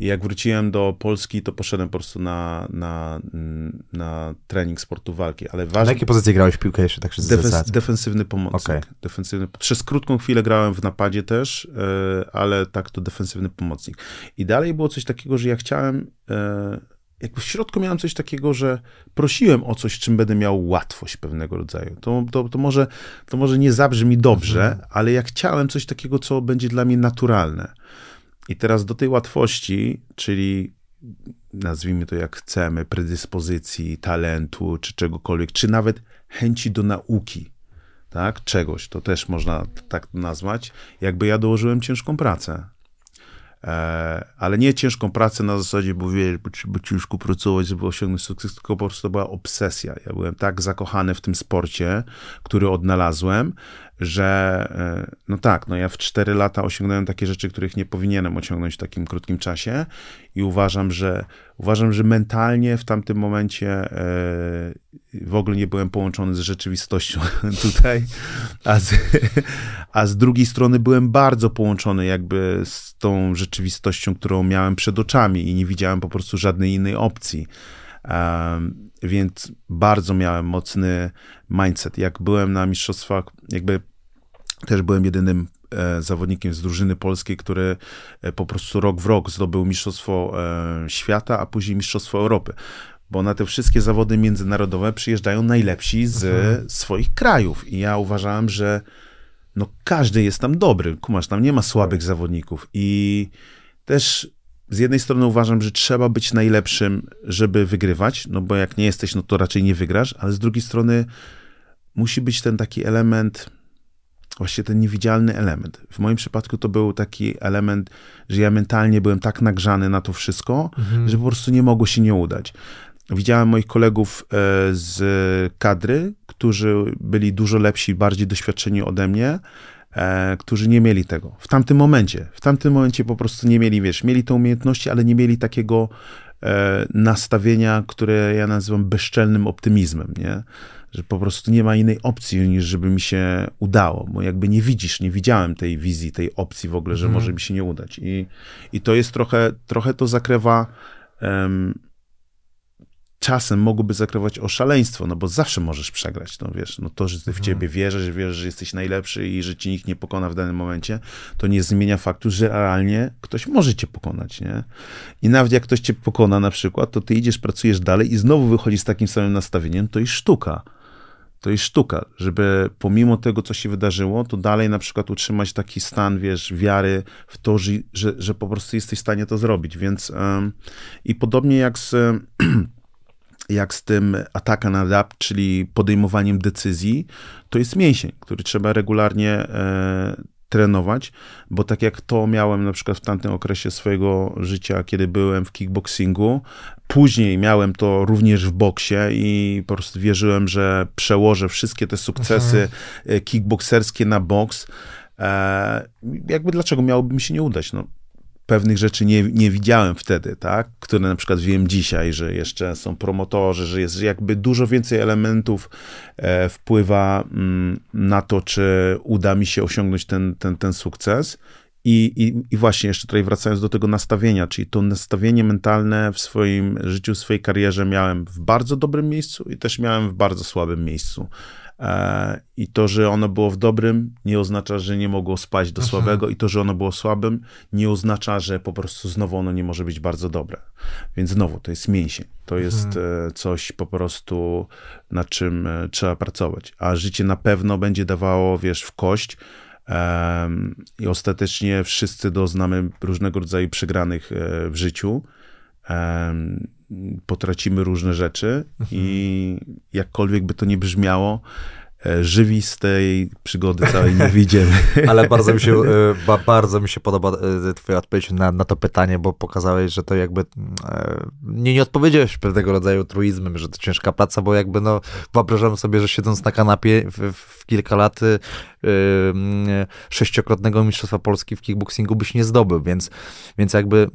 I jak wróciłem do Polski, to poszedłem po prostu na, na, na trening sportu walki. Ale ważne, na jakiej pozycji grałeś w piłkę jeszcze tak się Defens, Defensywny pomocnik. Okay. Defensywny, przez krótką chwilę grałem w napadzie też, e, ale tak to defensywny pomocnik. I dalej było coś takiego, że ja chciałem e, jakby w środku miałem coś takiego, że prosiłem o coś, czym będę miał łatwość pewnego rodzaju. To, to, to, może, to może nie zabrzmi dobrze, mhm. ale ja chciałem coś takiego, co będzie dla mnie naturalne. I teraz do tej łatwości, czyli nazwijmy to jak chcemy, predyspozycji, talentu, czy czegokolwiek, czy nawet chęci do nauki, tak, czegoś, to też można tak nazwać, jakby ja dołożyłem ciężką pracę. E, ale nie ciężką pracę na zasadzie, bo wie, bo ciężko pracować, żeby osiągnąć sukces, tylko po prostu to była obsesja. Ja byłem tak zakochany w tym sporcie, który odnalazłem, że e, no tak, no ja w 4 lata osiągnąłem takie rzeczy, których nie powinienem osiągnąć w takim krótkim czasie i uważam, że uważam, że mentalnie w tamtym momencie e, w ogóle nie byłem połączony z rzeczywistością tutaj, a z, a z drugiej strony byłem bardzo połączony jakby z tą rzeczywistością, którą miałem przed oczami i nie widziałem po prostu żadnej innej opcji. Um, więc bardzo miałem mocny mindset. Jak byłem na mistrzostwach, jakby też byłem jedynym e, zawodnikiem z drużyny polskiej, który e, po prostu rok w rok zdobył mistrzostwo e, świata, a później mistrzostwo Europy. Bo na te wszystkie zawody międzynarodowe przyjeżdżają najlepsi z mhm. swoich krajów. I ja uważałem, że no każdy jest tam dobry. Kumasz, tam nie ma słabych zawodników. I też z jednej strony uważam, że trzeba być najlepszym, żeby wygrywać, no bo jak nie jesteś, no to raczej nie wygrasz, ale z drugiej strony musi być ten taki element, właśnie ten niewidzialny element. W moim przypadku to był taki element, że ja mentalnie byłem tak nagrzany na to wszystko, mhm. że po prostu nie mogło się nie udać. Widziałem moich kolegów e, z kadry, którzy byli dużo lepsi, bardziej doświadczeni ode mnie, e, którzy nie mieli tego. W tamtym momencie, w tamtym momencie po prostu nie mieli, wiesz, mieli te umiejętności, ale nie mieli takiego e, nastawienia, które ja nazywam bezczelnym optymizmem, nie? Że po prostu nie ma innej opcji niż żeby mi się udało, bo jakby nie widzisz, nie widziałem tej wizji, tej opcji w ogóle, że hmm. może mi się nie udać. I, i to jest trochę, trochę to zakrywa um, czasem mogłoby zakrywać o szaleństwo, no bo zawsze możesz przegrać, no wiesz, no to, że ty w mhm. ciebie wierzysz, że wierzysz, że jesteś najlepszy i że ci nikt nie pokona w danym momencie, to nie zmienia faktu, że realnie ktoś może cię pokonać, nie? I nawet jak ktoś cię pokona na przykład, to ty idziesz, pracujesz dalej i znowu wychodzisz z takim samym nastawieniem, to jest sztuka. To jest sztuka, żeby pomimo tego, co się wydarzyło, to dalej na przykład utrzymać taki stan, wiesz, wiary w to, że, że, że po prostu jesteś w stanie to zrobić, więc i podobnie jak z jak z tym ataka na rap, czyli podejmowaniem decyzji, to jest mięsień, który trzeba regularnie e, trenować, bo tak jak to miałem na przykład w tamtym okresie swojego życia, kiedy byłem w kickboxingu, później miałem to również w boksie i po prostu wierzyłem, że przełożę wszystkie te sukcesy mhm. E, kickboxerskie na boks. E, jakby dlaczego miałoby mi się nie udać? No, pewnych rzeczy nie, nie widziałem wtedy, tak? Które na przykład wiem dzisiaj, że jeszcze są promotorzy, że jest jakby dużo więcej elementów e, wpływa mm, na to, czy uda mi się osiągnąć ten, ten, ten sukces. I, i, I właśnie jeszcze tutaj wracając do tego nastawienia, czyli to nastawienie mentalne w swoim życiu, w swojej karierze miałem w bardzo dobrym miejscu i też miałem w bardzo słabym miejscu. E, I to, że ono było w dobrym, nie oznacza, że nie mogło spaść do słabego, i to, że ono było słabym, nie oznacza, że po prostu znowu ono nie może być bardzo dobre. Więc znowu, to jest mięsień. To jest mhm. coś po prostu, nad czym e, trzeba pracować. A życie na pewno będzie dawało, wiesz, w kość. I ostatecznie wszyscy doznamy różnego rodzaju przegranych w życiu. Potracimy różne rzeczy i jakkolwiek by to nie brzmiało, e, żywi z tej przygody całej nie wyjdziemy. Ale bardzo mi się, e, ba, bardzo mi się podoba e, twoja odpowiedź na, na to pytanie, bo pokazałeś, że to jakby nie, nie odpowiedziałeś pewnego rodzaju truizmem, że to ciężka praca, bo jakby no wyobrażam sobie, że siedząc na kanapie w, w kilka lat sześciokrotnego mistrzostwa Polski w kickboxingu byś nie zdobył, więc, więc jakby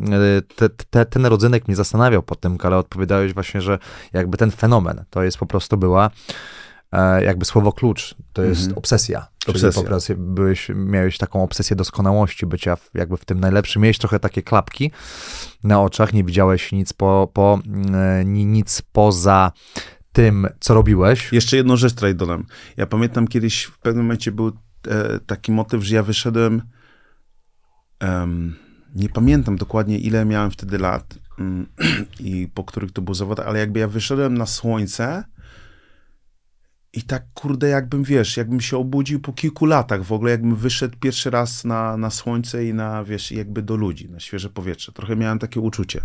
te, te, ten rodzynek mnie zastanawiał po tym, ale odpowiadałeś właśnie, że jakby ten fenomen to jest po prostu była e, jakby słowo klucz, to jest mm -hmm. obsesja. Czyli obsesja. po prostu byłeś, miałeś taką obsesję doskonałości, bycia w, jakby w tym najlepszym. Miałeś trochę takie klapki na oczach, nie widziałeś nic, po, po, e, nic poza tym, co robiłeś. Jeszcze jedną rzecz tutaj dodam. Ja pamiętam kiedyś w pewnym momencie był e, taki motyw, że ja wyszedłem. Nie pamiętam dokładnie, ile miałem wtedy lat um, i po których to był zawód, ale jakby ja wyszedłem na słońce i tak, kurde, jakbym, wiesz, jakbym się obudził po kilku latach w ogóle, jakbym wyszedł pierwszy raz na, na słońce i na, wiesz, jakby do ludzi, na świeże powietrze. Trochę miałem takie uczucie.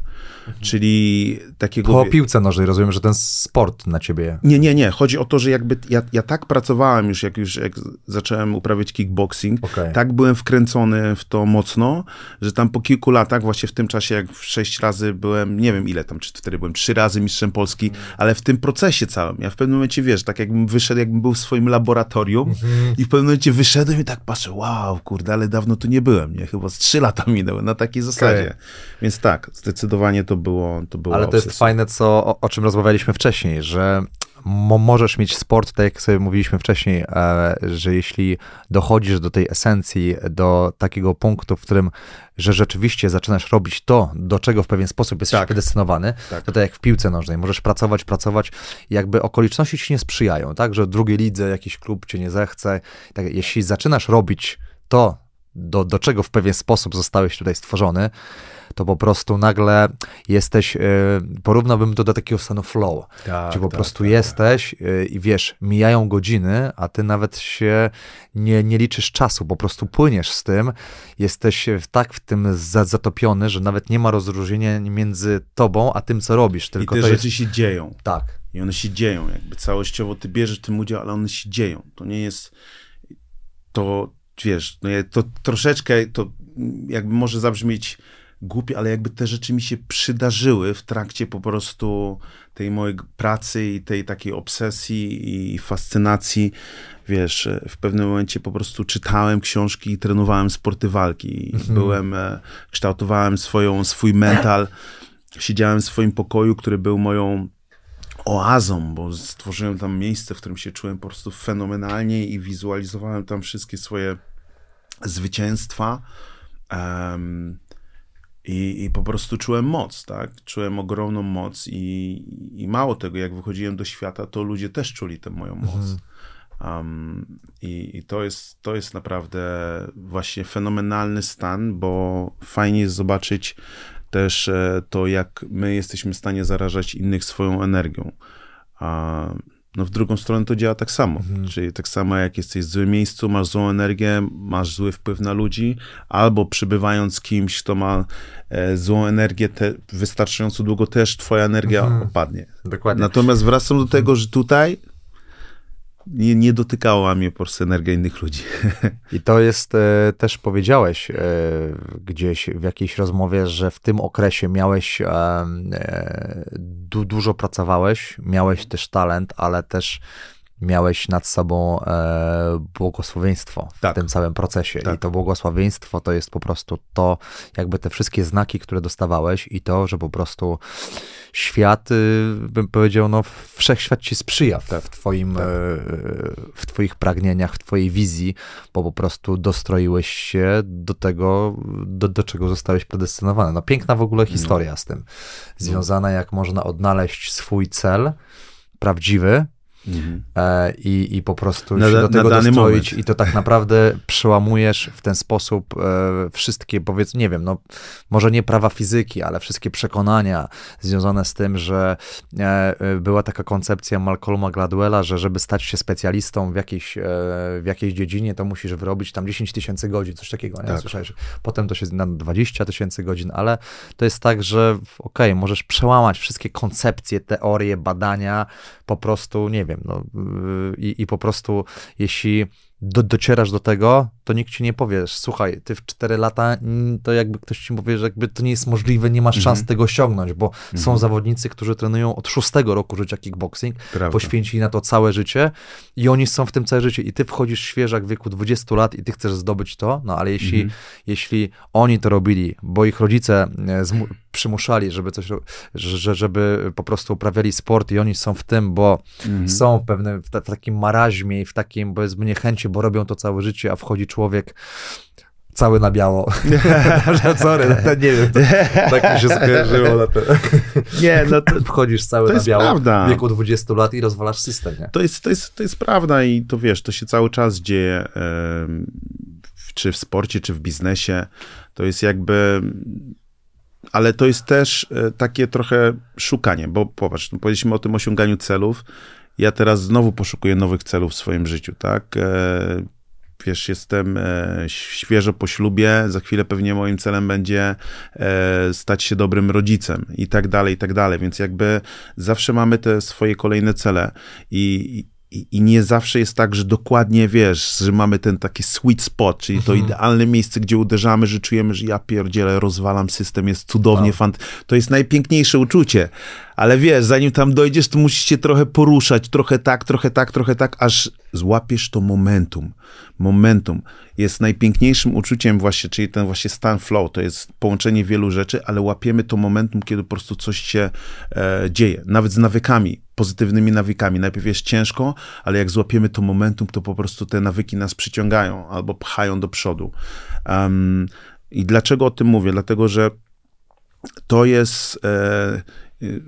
Mhm. Czyli takiego... Po piłce nożnej, rozumiem, że ten sport na ciebie... Nie, nie, nie. Chodzi o to, że jakby ja, ja tak pracowałem już, jak już jak zacząłem uprawiać kickboxing, okay. tak byłem wkręcony w to mocno, że tam po kilku latach, właśnie w tym czasie, jak w sześć razy byłem, nie wiem ile tam, czy wtedy byłem trzy razy mistrzem Polski, mhm. ale w tym procesie całym, ja w pewnym momencie, wiesz, tak jakbym wyszedł, jakbym był w swoim laboratorium mm-hmm. i w pewnym momencie wyszedłem i tak patrzę, wow, kurde, ale dawno tu nie byłem, nie? Chyba z trzy lata minęły na takiej zasadzie. Okay. Więc tak, zdecydowanie to było to było Ale to jest fajne, co, o, o czym rozmawialiśmy wcześniej, że mo możesz mieć sport, tak jak sobie mówiliśmy wcześniej, e, że jeśli dochodzisz do tej esencji, do takiego punktu, w którym, że rzeczywiście zaczynasz robić to, do czego w pewien sposób jesteś tak. predestynowany, tak. to tak jak w piłce nożnej, możesz pracować, pracować, jakby okoliczności ci nie sprzyjają, tak, że w drugiej lidze jakiś klub cię nie zechce, tak, jeśli zaczynasz robić to, do, do czego w pewien sposób zostałeś tutaj stworzony, to po prostu nagle jesteś, e, porównałbym to do takiego stanu flow, Tak, gdzie po tak, prostu tak, jesteś e, i wiesz, mijają godziny, a ty nawet się nie, nie liczysz czasu, po prostu płyniesz z tym, jesteś tak w tym za- zatopiony, że nawet nie ma rozróżnienia między tobą, a tym, co robisz, I tylko te to rzeczy jest... się dzieją. Tak. I one się dzieją, jakby całościowo ty bierzesz w tym udział, ale one się dzieją. To nie jest to, wiesz, no to troszeczkę, to jakby może zabrzmieć głupie, ale jakby te rzeczy mi się przydarzyły w trakcie po prostu tej mojej pracy i tej takiej obsesji i fascynacji. Wiesz, w pewnym momencie po prostu czytałem książki i trenowałem sporty walki. I Byłem, e, kształtowałem swoją, swój mental. Siedziałem w swoim pokoju, który był moją oazą, bo stworzyłem tam miejsce, w którym się czułem po prostu fenomenalnie i wizualizowałem tam wszystkie swoje zwycięstwa. Em, i, I po prostu czułem moc, tak? Czułem ogromną moc i, i mało tego, jak wychodziłem do świata, to ludzie też czuli tę moją moc. Um, i, I to jest, to jest naprawdę właśnie fenomenalny stan, bo fajnie jest zobaczyć też e, to, jak my jesteśmy w stanie zarażać innych swoją energią. A no w drugą stronę to działa tak samo. Czyli tak samo jak jesteś w złym miejscu, masz złą energię, masz zły wpływ na ludzi, albo przybywając z kimś, kto ma e, złą energię, te, wystarczająco długo też twoja energia opadnie. Dokładnie. Natomiast wracam do tego, że tutaj nie, nie dotykała mnie po prostu energia innych ludzi. I to jest, e, też powiedziałeś e, gdzieś w jakiejś rozmowie, że w tym okresie miałeś, e, du, dużo pracowałeś, miałeś też talent, ale też miałeś nad sobą e, błogosławieństwo w Tak. tym całym procesie. I Tak. to błogosławieństwo to jest po prostu to, jakby te wszystkie znaki, które dostawałeś i to, że po prostu świat, y, bym powiedział, no wszechświat ci sprzyja w, w, twoim, Tak. e, w twoich pragnieniach, w twojej wizji, bo po prostu dostroiłeś się do tego, do, do czego zostałeś predestynowany. No piękna w ogóle historia z tym, związana jak można odnaleźć swój cel prawdziwy, e, i, i po prostu Na się do tego dostroić i to tak naprawdę przełamujesz w ten sposób e, wszystkie, powiedz, nie wiem, no może nie prawa fizyki, ale wszystkie przekonania związane z tym, że e, była taka koncepcja Malcolma Gladwella, że żeby stać się specjalistą w jakiejś, w jakiejś dziedzinie, to musisz wyrobić tam 10 tysięcy godzin, coś takiego, nie? Tak. Słyszałeś? Potem to się na 20 tysięcy godzin, ale to jest tak, że okej, możesz przełamać wszystkie koncepcje, teorie, badania, po prostu, nie wiem, no yy, i, i po prostu jeśli do, docierasz do tego, to nikt ci nie powie, słuchaj, ty w 4 lata, to jakby ktoś ci powie, że jakby to nie jest możliwe, nie masz Mhm. szans tego osiągnąć, bo są zawodnicy, którzy trenują od szóstego roku życia kickboxing, Prawda. poświęcili na to całe życie i oni są w tym całe życie i ty wchodzisz świeżak w wieku 20 lat i ty chcesz zdobyć to, no ale jeśli, Mhm. jeśli oni to robili, bo ich rodzice e, przymuszali, żeby coś, że, żeby po prostu uprawiali sport i oni są w tym, bo Mhm. są w pewnym, w, ta, w takim maraźmie i w takim, powiedzmy, niechęci, bo robią to całe życie, a wchodzi człowiek cały na biało. Sorry, to nie wiem, to, tak mi się skojarzyło na to. Nie, no to, Wchodzisz cały To na biało prawda. w wieku 20 lat i rozwalasz system, nie? to, jest, to, jest, to jest prawda i to wiesz, to się cały czas dzieje, czy w sporcie, czy w biznesie. To jest jakby... Ale to jest też e, takie trochę szukanie, bo popatrz, no powiedzieliśmy o tym osiąganiu celów. Ja teraz znowu poszukuję nowych celów w swoim życiu, tak? Wiesz, jestem e, świeżo po ślubie, za chwilę pewnie moim celem będzie e, stać się dobrym rodzicem i tak dalej, i tak dalej. Więc jakby zawsze mamy te swoje kolejne cele i, i, i nie zawsze jest tak, że dokładnie wiesz, że mamy ten taki sweet spot, czyli to idealne miejsce, gdzie uderzamy, że czujemy, że ja pierdzielę, rozwalam system, jest cudownie, fant- to jest najpiękniejsze uczucie. Ale wiesz, zanim tam dojdziesz, to musisz się trochę poruszać, trochę tak, trochę tak, trochę tak, aż złapiesz to momentum. Momentum jest najpiękniejszym uczuciem właśnie, czyli ten właśnie stan flow, to jest połączenie wielu rzeczy, ale łapiemy to momentum, kiedy po prostu coś się e, dzieje. Nawet z nawykami, pozytywnymi nawykami. Najpierw jest ciężko, ale jak złapiemy to momentum, to po prostu te nawyki nas przyciągają albo pchają do przodu. Um, I dlaczego o tym mówię? Dlatego, że to jest e,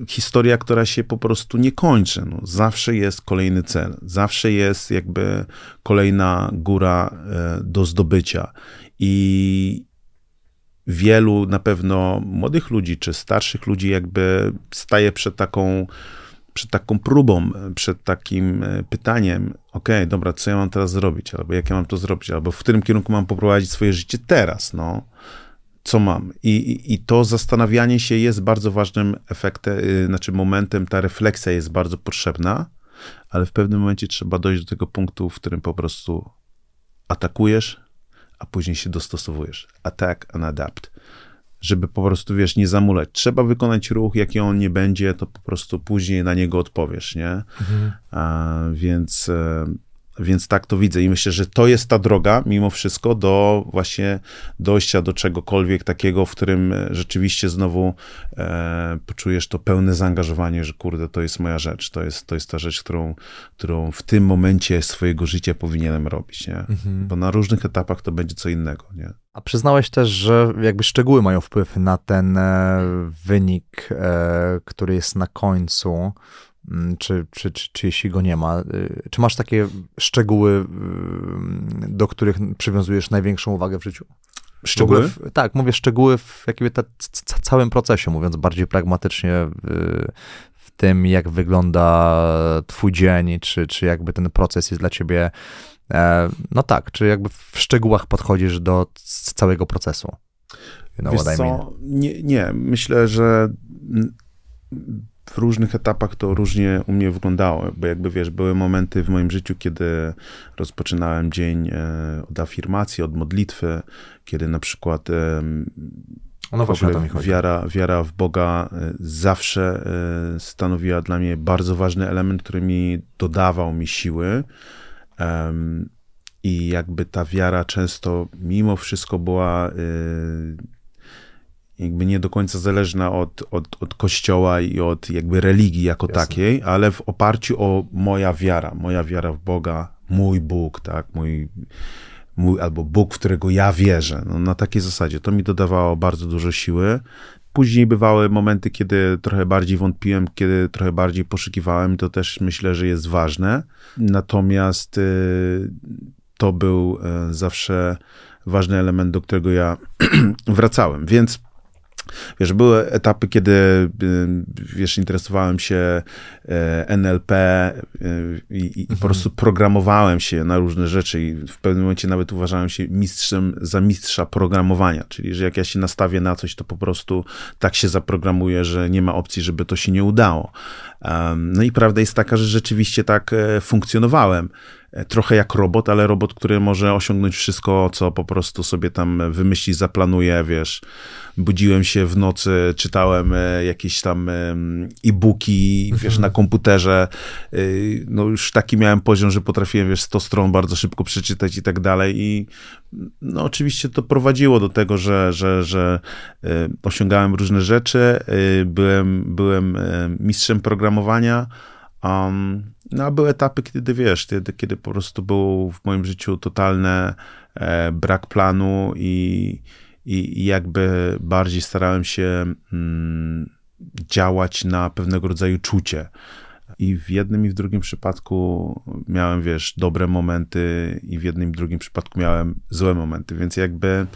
historia, która się po prostu nie kończy. No, zawsze jest kolejny cel, zawsze jest jakby kolejna góra e, do zdobycia. I wielu na pewno młodych ludzi czy starszych ludzi jakby staje przed taką przed taką próbą, przed takim e, pytaniem, ok, dobra, co ja mam teraz zrobić, albo jak ja mam to zrobić, albo w którym kierunku mam poprowadzić swoje życie teraz, no, co mam. I, i, i to zastanawianie się jest bardzo ważnym efektem, y, znaczy momentem, ta refleksja jest bardzo potrzebna, ale w pewnym momencie trzeba dojść do tego punktu, w którym po prostu atakujesz, a później się dostosowujesz. Attack and adapt żeby po prostu, wiesz, nie zamulać. Trzeba wykonać ruch, jaki on nie będzie, to po prostu później na niego odpowiesz, nie? Mhm. A, więc, e, więc tak to widzę i myślę, że to jest ta droga, mimo wszystko, do właśnie dojścia do czegokolwiek takiego, w którym rzeczywiście znowu e, poczujesz to pełne zaangażowanie, że kurde, to jest moja rzecz, to jest, to jest ta rzecz, którą, którą w tym momencie swojego życia powinienem robić, nie? Mhm. Bo na różnych etapach to będzie co innego, nie? A przyznałeś też, że jakby szczegóły mają wpływ na ten e, wynik, e, który jest na końcu, czy, czy, czy, czy jeśli go nie ma. E, czy masz takie szczegóły, do których przywiązujesz największą uwagę w życiu? Szczegóły? W, tak, mówię szczegóły w jakby ta, całym procesie, mówiąc bardziej pragmatycznie w, w tym, jak wygląda twój dzień, czy, czy jakby ten proces jest dla ciebie E, no tak, czy jakby w szczegółach podchodzisz do całego procesu? You know Wiesz co? Nie, nie, myślę, że w różnych etapach to różnie u mnie wyglądało, bo jakby wiesz, były momenty w moim życiu, kiedy rozpoczynałem dzień e, od afirmacji, od modlitwy, kiedy na przykład no właśnie to mi chodzi. Wiara, wiara w Boga e, zawsze stanowiła dla mnie bardzo ważny element, który mi dodawał mi siły. I jakby ta wiara często mimo wszystko była jakby nie do końca zależna od, od, od kościoła i od jakby religii jako Jasne. takiej, ale w oparciu o moja wiara, moja wiara w Boga, mój Bóg, tak, mój, mój albo Bóg, w którego ja wierzę. No, na takiej zasadzie. To mi dodawało bardzo dużo siły. Później bywały momenty, kiedy trochę bardziej wątpiłem, kiedy trochę bardziej poszukiwałem, to też myślę, że jest ważne. Natomiast y, to był y, zawsze ważny element, do którego ja wracałem. Więc Wiesz, były etapy, kiedy, y, wiesz, interesowałem się e, NLP y, i, i mhm. po prostu programowałem się na różne rzeczy i w pewnym momencie nawet uważałem się mistrzem za mistrza programowania, czyli, że jak ja się nastawię na coś, to po prostu tak się zaprogramuję, że nie ma opcji, żeby to się nie udało. No i prawda jest taka, że rzeczywiście tak e, funkcjonowałem. E, trochę jak robot, ale robot, który może osiągnąć wszystko, co po prostu sobie tam wymyśli, zaplanuje, wiesz. Budziłem się w nocy, czytałem e, jakieś tam e-booki, wiesz, na komputerze. No już taki miałem poziom, że potrafiłem, wiesz, 100 stron bardzo szybko przeczytać i tak dalej i no oczywiście to prowadziło do tego, że, że, że osiągałem różne rzeczy, byłem, byłem mistrzem programowania, um, no a były etapy, kiedy wiesz, kiedy, kiedy po prostu był w moim życiu totalny e, brak planu i, i, jakby bardziej starałem się mm, działać na pewnego rodzaju czucie. I w jednym i w drugim przypadku miałem, wiesz, dobre momenty, i w jednym i w drugim przypadku miałem złe momenty, więc jakby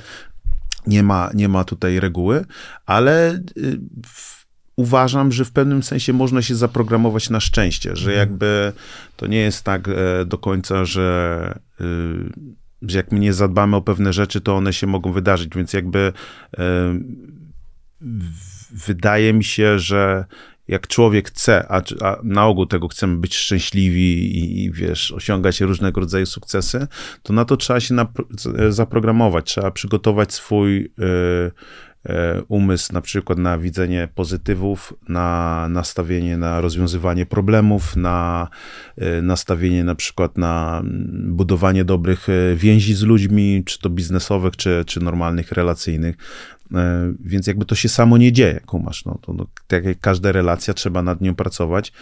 nie ma, nie ma tutaj reguły, ale y, w, uważam, że w pewnym sensie można się zaprogramować na szczęście, że mhm. jakby to nie jest tak e, do końca, że, y, że jak my nie zadbamy o pewne rzeczy, to one się mogą wydarzyć, więc jakby e, wydaje mi się, że jak człowiek chce, a, a, na ogół tego chcemy być szczęśliwi i, i, wiesz, osiągać różnego rodzaju sukcesy, to na to trzeba się zaprogramować, trzeba przygotować swój E, umysł na przykład na widzenie pozytywów, na nastawienie na rozwiązywanie problemów, na e, nastawienie na przykład na mm, budowanie dobrych e, więzi z ludźmi, czy to biznesowych, czy, czy normalnych, relacyjnych. Więc jakby to się samo nie dzieje, kumasz. No, to, no, tak jak każda relacja, trzeba nad nią pracować.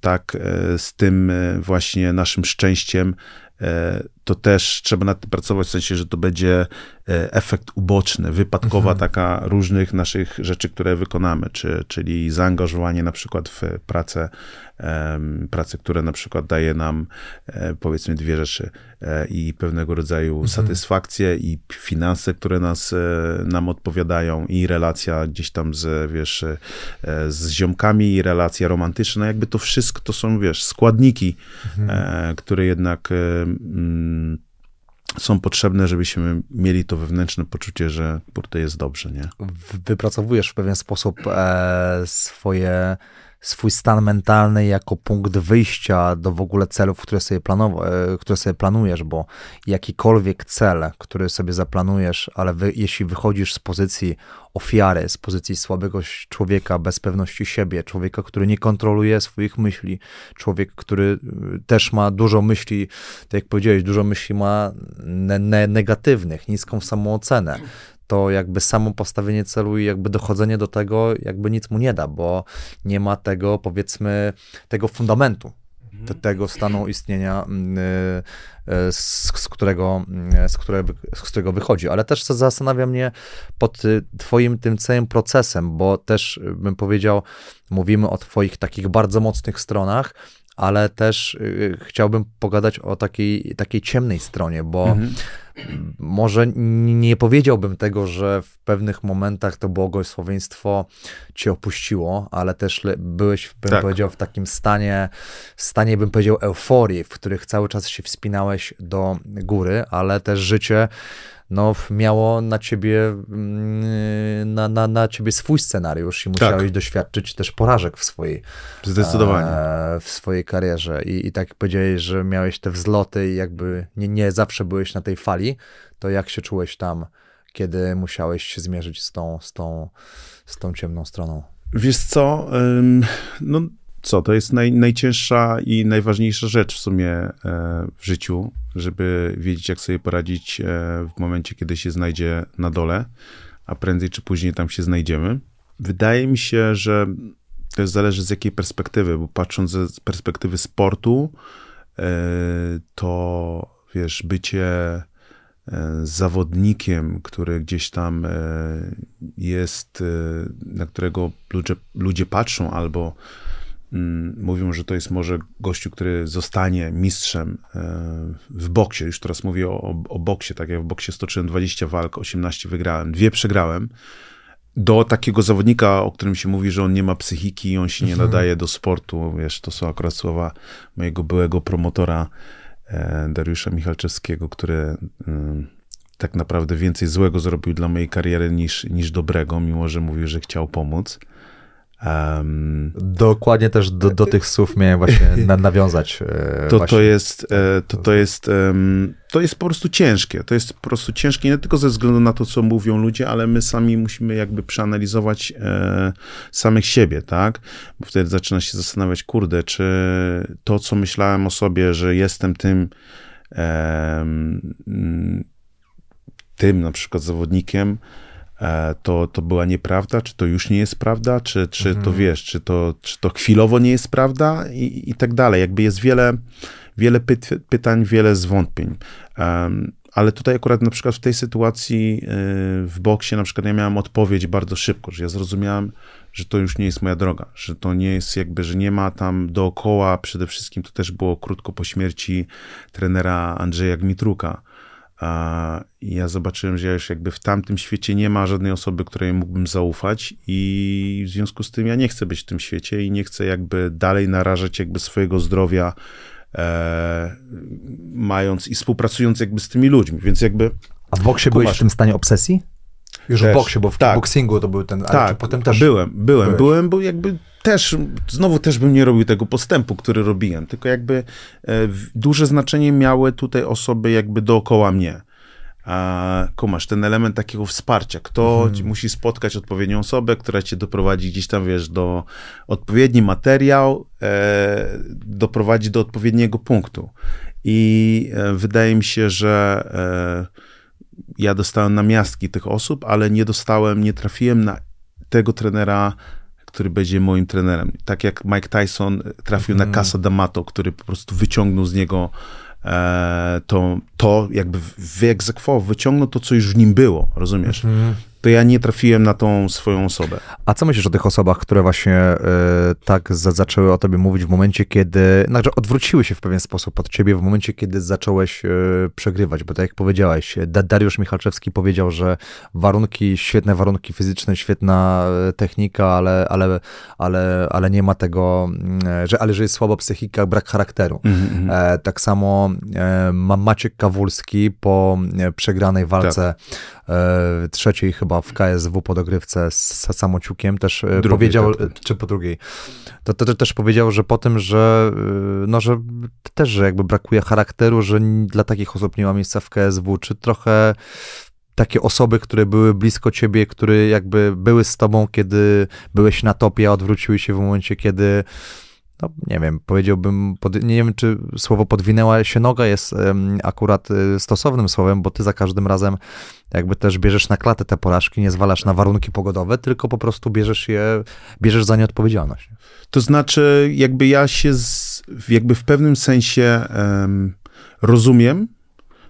Tak z tym właśnie naszym szczęściem to też trzeba nad tym pracować, w sensie, że to będzie e, efekt uboczny, wypadkowa mhm. taka różnych naszych rzeczy, które wykonamy, czy, czyli zaangażowanie na przykład w pracę, pracę, które na przykład daje nam e, powiedzmy dwie rzeczy e, i pewnego rodzaju mhm. satysfakcję i finanse, które nas, nam odpowiadają i relacja gdzieś tam z, wiesz, z ziomkami i relacja romantyczna, jakby to wszystko to są, wiesz, składniki, mhm. które jednak mm, są potrzebne, żebyśmy mieli to wewnętrzne poczucie, że kurde jest dobrze, nie? Wypracowujesz w pewien sposób e, swoje swój stan mentalny jako punkt wyjścia do w ogóle celów, które sobie, planow- e, które sobie planujesz, bo jakikolwiek cel, który sobie zaplanujesz, ale wy, jeśli wychodzisz z pozycji ofiary, z pozycji słabego człowieka, bez pewności siebie, człowieka, który nie kontroluje swoich myśli, człowiek, który e, też ma dużo myśli, tak jak powiedziałeś, dużo myśli ma ne- ne- negatywnych, niską samoocenę, to jakby samo postawienie celu i jakby dochodzenie do tego jakby nic mu nie da, bo nie ma tego powiedzmy tego fundamentu, mhm. tego stanu istnienia, mm, y, y, z, z, którego, mm, z, którego, z którego wychodzi. Ale też zastanawia mnie pod y, twoim tym całym procesem, bo też bym powiedział, mówimy o twoich takich bardzo mocnych stronach, ale też chciałbym pogadać o takiej, takiej ciemnej stronie, bo mhm może nie powiedziałbym tego, że w pewnych momentach to błogosławieństwo cię opuściło, ale też byłeś, bym tak. powiedział, w takim stanie, stanie, bym powiedział, euforii, w których cały czas się wspinałeś do góry, ale też życie no, miało na ciebie, mm, na, na, na ciebie swój scenariusz i musiałeś tak. doświadczyć też porażek w swojej, Zdecydowanie. E, w swojej karierze. I, I tak powiedziałeś, że miałeś te wzloty i jakby nie, nie zawsze byłeś na tej fali, to jak się czułeś tam, kiedy musiałeś się zmierzyć z tą, z tą, z tą ciemną stroną? Wiesz co, no co, to jest naj, najcięższa i najważniejsza rzecz w sumie e, w życiu, żeby wiedzieć, jak sobie poradzić e, w momencie, kiedy się znajdzie na dole, a prędzej czy później tam się znajdziemy. Wydaje mi się, że to zależy z jakiej perspektywy, bo patrząc z perspektywy sportu, e, to wiesz, bycie zawodnikiem, który gdzieś tam jest, na którego ludzie, ludzie patrzą, albo mówią, że to jest może gościu, który zostanie mistrzem e, w boksie. Już teraz mówię o, o boksie, tak jak w boksie stoczyłem 20 walk, 18 wygrałem, dwie przegrałem. Do takiego zawodnika, o którym się mówi, że on nie ma psychiki, on się nie mhm. nadaje do sportu. Wiesz, to są akurat słowa mojego byłego promotora e, Dariusza Michalczewskiego, który mm, tak naprawdę więcej złego zrobił dla mojej kariery niż, niż dobrego, mimo że mówił, że chciał pomóc. Um, Dokładnie też do, do, tych słów miałem właśnie nawiązać. E, to, właśnie. to jest, e, to, to jest, to jest po prostu ciężkie. To jest po prostu ciężkie nie tylko ze względu na to, co mówią ludzie, ale my sami musimy jakby przeanalizować e, samych siebie, tak? Bo wtedy zaczyna się zastanawiać, kurde, czy to, co myślałem o sobie, że jestem tym, tym na przykład zawodnikiem, E, to, to była nieprawda, czy to już nie jest prawda, czy, czy mhm. to wiesz, czy to, czy to chwilowo nie jest prawda i, i tak dalej. Jakby jest wiele, wiele pyt, pytań, wiele zwątpień. Um, ale tutaj akurat na przykład w tej sytuacji yy, w boksie na przykład ja miałem odpowiedź bardzo szybko, że ja zrozumiałem, że to już nie jest moja droga, że to nie jest jakby, że nie ma tam dookoła, przede wszystkim to też było krótko po śmierci trenera Andrzeja Gmitruka, i ja zobaczyłem, że już jakby w tamtym świecie nie ma żadnej osoby, której mógłbym zaufać i w związku z tym ja nie chcę być w tym świecie i nie chcę jakby dalej narażać jakby swojego zdrowia e, mając i współpracując jakby z tymi ludźmi, więc jakby... A w boksie byłeś w tym stanie obsesji? Już też, w boksie, bo w tak. boxingu to był ten, tak, potem też... byłem, byłem, byłeś. byłem, bo jakby też, znowu też bym nie robił tego postępu, który robiłem, tylko jakby e, duże znaczenie miały tutaj osoby jakby dookoła mnie. A kumasz, ten element takiego wsparcia, kto mhm. musi spotkać odpowiednią osobę, która cię doprowadzi gdzieś tam, wiesz, do odpowiedni materiał, e, doprowadzi do odpowiedniego punktu. I e, wydaje mi się, że e, ja dostałem namiastki tych osób, ale nie dostałem, nie trafiłem na tego trenera, który będzie moim trenerem. Tak jak Mike Tyson trafił mm. na mhm. Casa D'Amato, który po prostu wyciągnął z niego e, to, to jakby wyegzekwował, wyciągnął to, co już w nim było, rozumiesz? Mhm to ja nie trafiłem na tą swoją osobę. A co myślisz o tych osobach, które właśnie y, tak za, zaczęły o tobie mówić w momencie, kiedy, znaczy odwróciły się w pewien sposób od ciebie w momencie, kiedy zacząłeś y, przegrywać, bo tak jak powiedziałeś, da, Dariusz Michalczewski powiedział, że warunki, świetne warunki fizyczne, świetna e, technika, ale, ale, ale, ale nie ma tego, że, ale że jest słaba psychika, brak charakteru. Mm -hmm. e, tak samo e, Maciek Kawulski po przegranej walce tak trzeciej chyba w KSW po dogrywce z Samociukiem też e, drugiej, powiedział, tak, tak. czy po drugiej, to, to, to, też powiedział, że po tym, że e, no, że też, że jakby brakuje charakteru, że dla takich osób nie ma miejsca w KSW, czy trochę takie osoby, które były blisko ciebie, które jakby były z tobą, kiedy byłeś na topie, a odwróciły się w momencie, kiedy no nie wiem, powiedziałbym, pod, nie wiem, czy słowo podwinęła się noga jest akurat y, stosownym słowem, bo ty za każdym razem jakby też bierzesz na klatę te porażki, nie zwalasz na warunki pogodowe, tylko po prostu bierzesz je, bierzesz za nie odpowiedzialność. To znaczy, jakby ja się z, jakby w pewnym sensie um, rozumiem,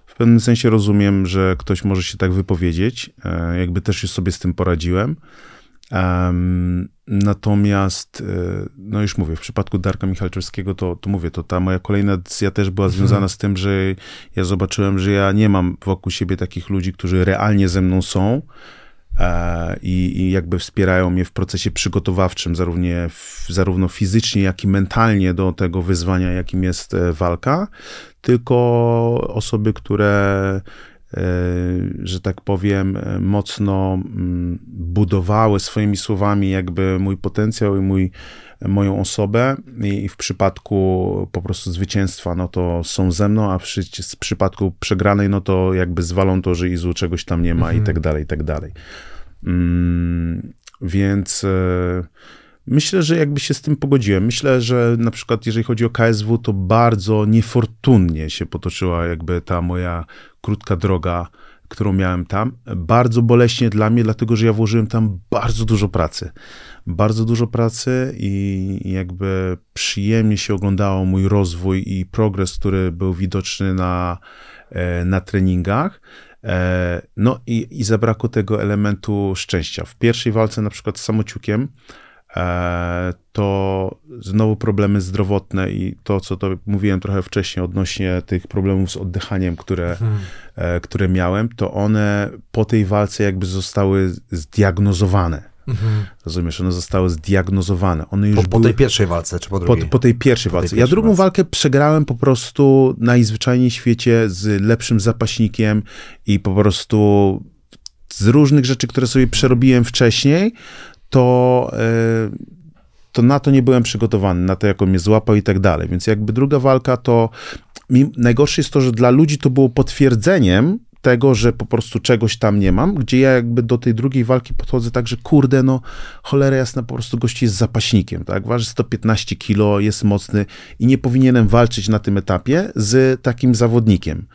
w pewnym sensie rozumiem, że ktoś może się tak wypowiedzieć, e, jakby też już sobie z tym poradziłem. Um, natomiast, e, no już mówię, w przypadku Darka Michalczewskiego, to, to mówię, to ta moja kolejna decyzja też była mhm. związana z tym, że ja zobaczyłem, że ja nie mam wokół siebie takich ludzi, którzy realnie ze mną są e, i, i, jakby wspierają mnie w procesie przygotowawczym, zarówno, zarówno fizycznie, jak i mentalnie do tego wyzwania, jakim jest e, walka, tylko osoby, które że tak powiem, e, mocno mm, budowały swoimi słowami jakby mój potencjał i mój, moją osobę i w przypadku po prostu zwycięstwa, no to są ze mną, a w, w przypadku przegranej, no to jakby zwalą to, że Izu czegoś tam nie ma mhm. i tak dalej, i tak dalej. Mm, więc... E, myślę, że jakby się z tym pogodziłem. Myślę, że na przykład jeżeli chodzi o KSW, to bardzo niefortunnie się potoczyła jakby ta moja krótka droga, którą miałem tam. Bardzo boleśnie dla mnie, dlatego że ja włożyłem tam bardzo dużo pracy. Bardzo dużo pracy i jakby przyjemnie się oglądało mój rozwój i progres, który był widoczny na, e, na treningach. E, no i, i zabrakło tego elementu szczęścia. W pierwszej walce na przykład z samociukiem to znowu problemy zdrowotne i to, co to mówiłem trochę wcześniej odnośnie tych problemów z oddychaniem, które, hmm. które miałem, to one po tej walce jakby zostały zdiagnozowane. Mhm. Rozumiesz, one zostały zdiagnozowane. One już po, po tej pierwszej walce, czy po drugiej? Po, po tej pierwszej po walce. Pierwszej ja drugą walce. walkę przegrałem po prostu najzwyczajniej w świecie z lepszym zapaśnikiem i po prostu z różnych rzeczy, które sobie przerobiłem wcześniej, to, e, to na to nie byłem przygotowany, na to, jak on mnie złapał i tak dalej. Więc jakby druga walka to. Najgorsze jest to, że dla ludzi to było potwierdzeniem tego, że po prostu czegoś tam nie mam, gdzie ja jakby do tej drugiej walki podchodzę tak, że kurde, no cholera jasna, po prostu gości jest zapaśnikiem, tak? Waży 115 kilo, jest mocny i nie powinienem walczyć na tym etapie z takim zawodnikiem.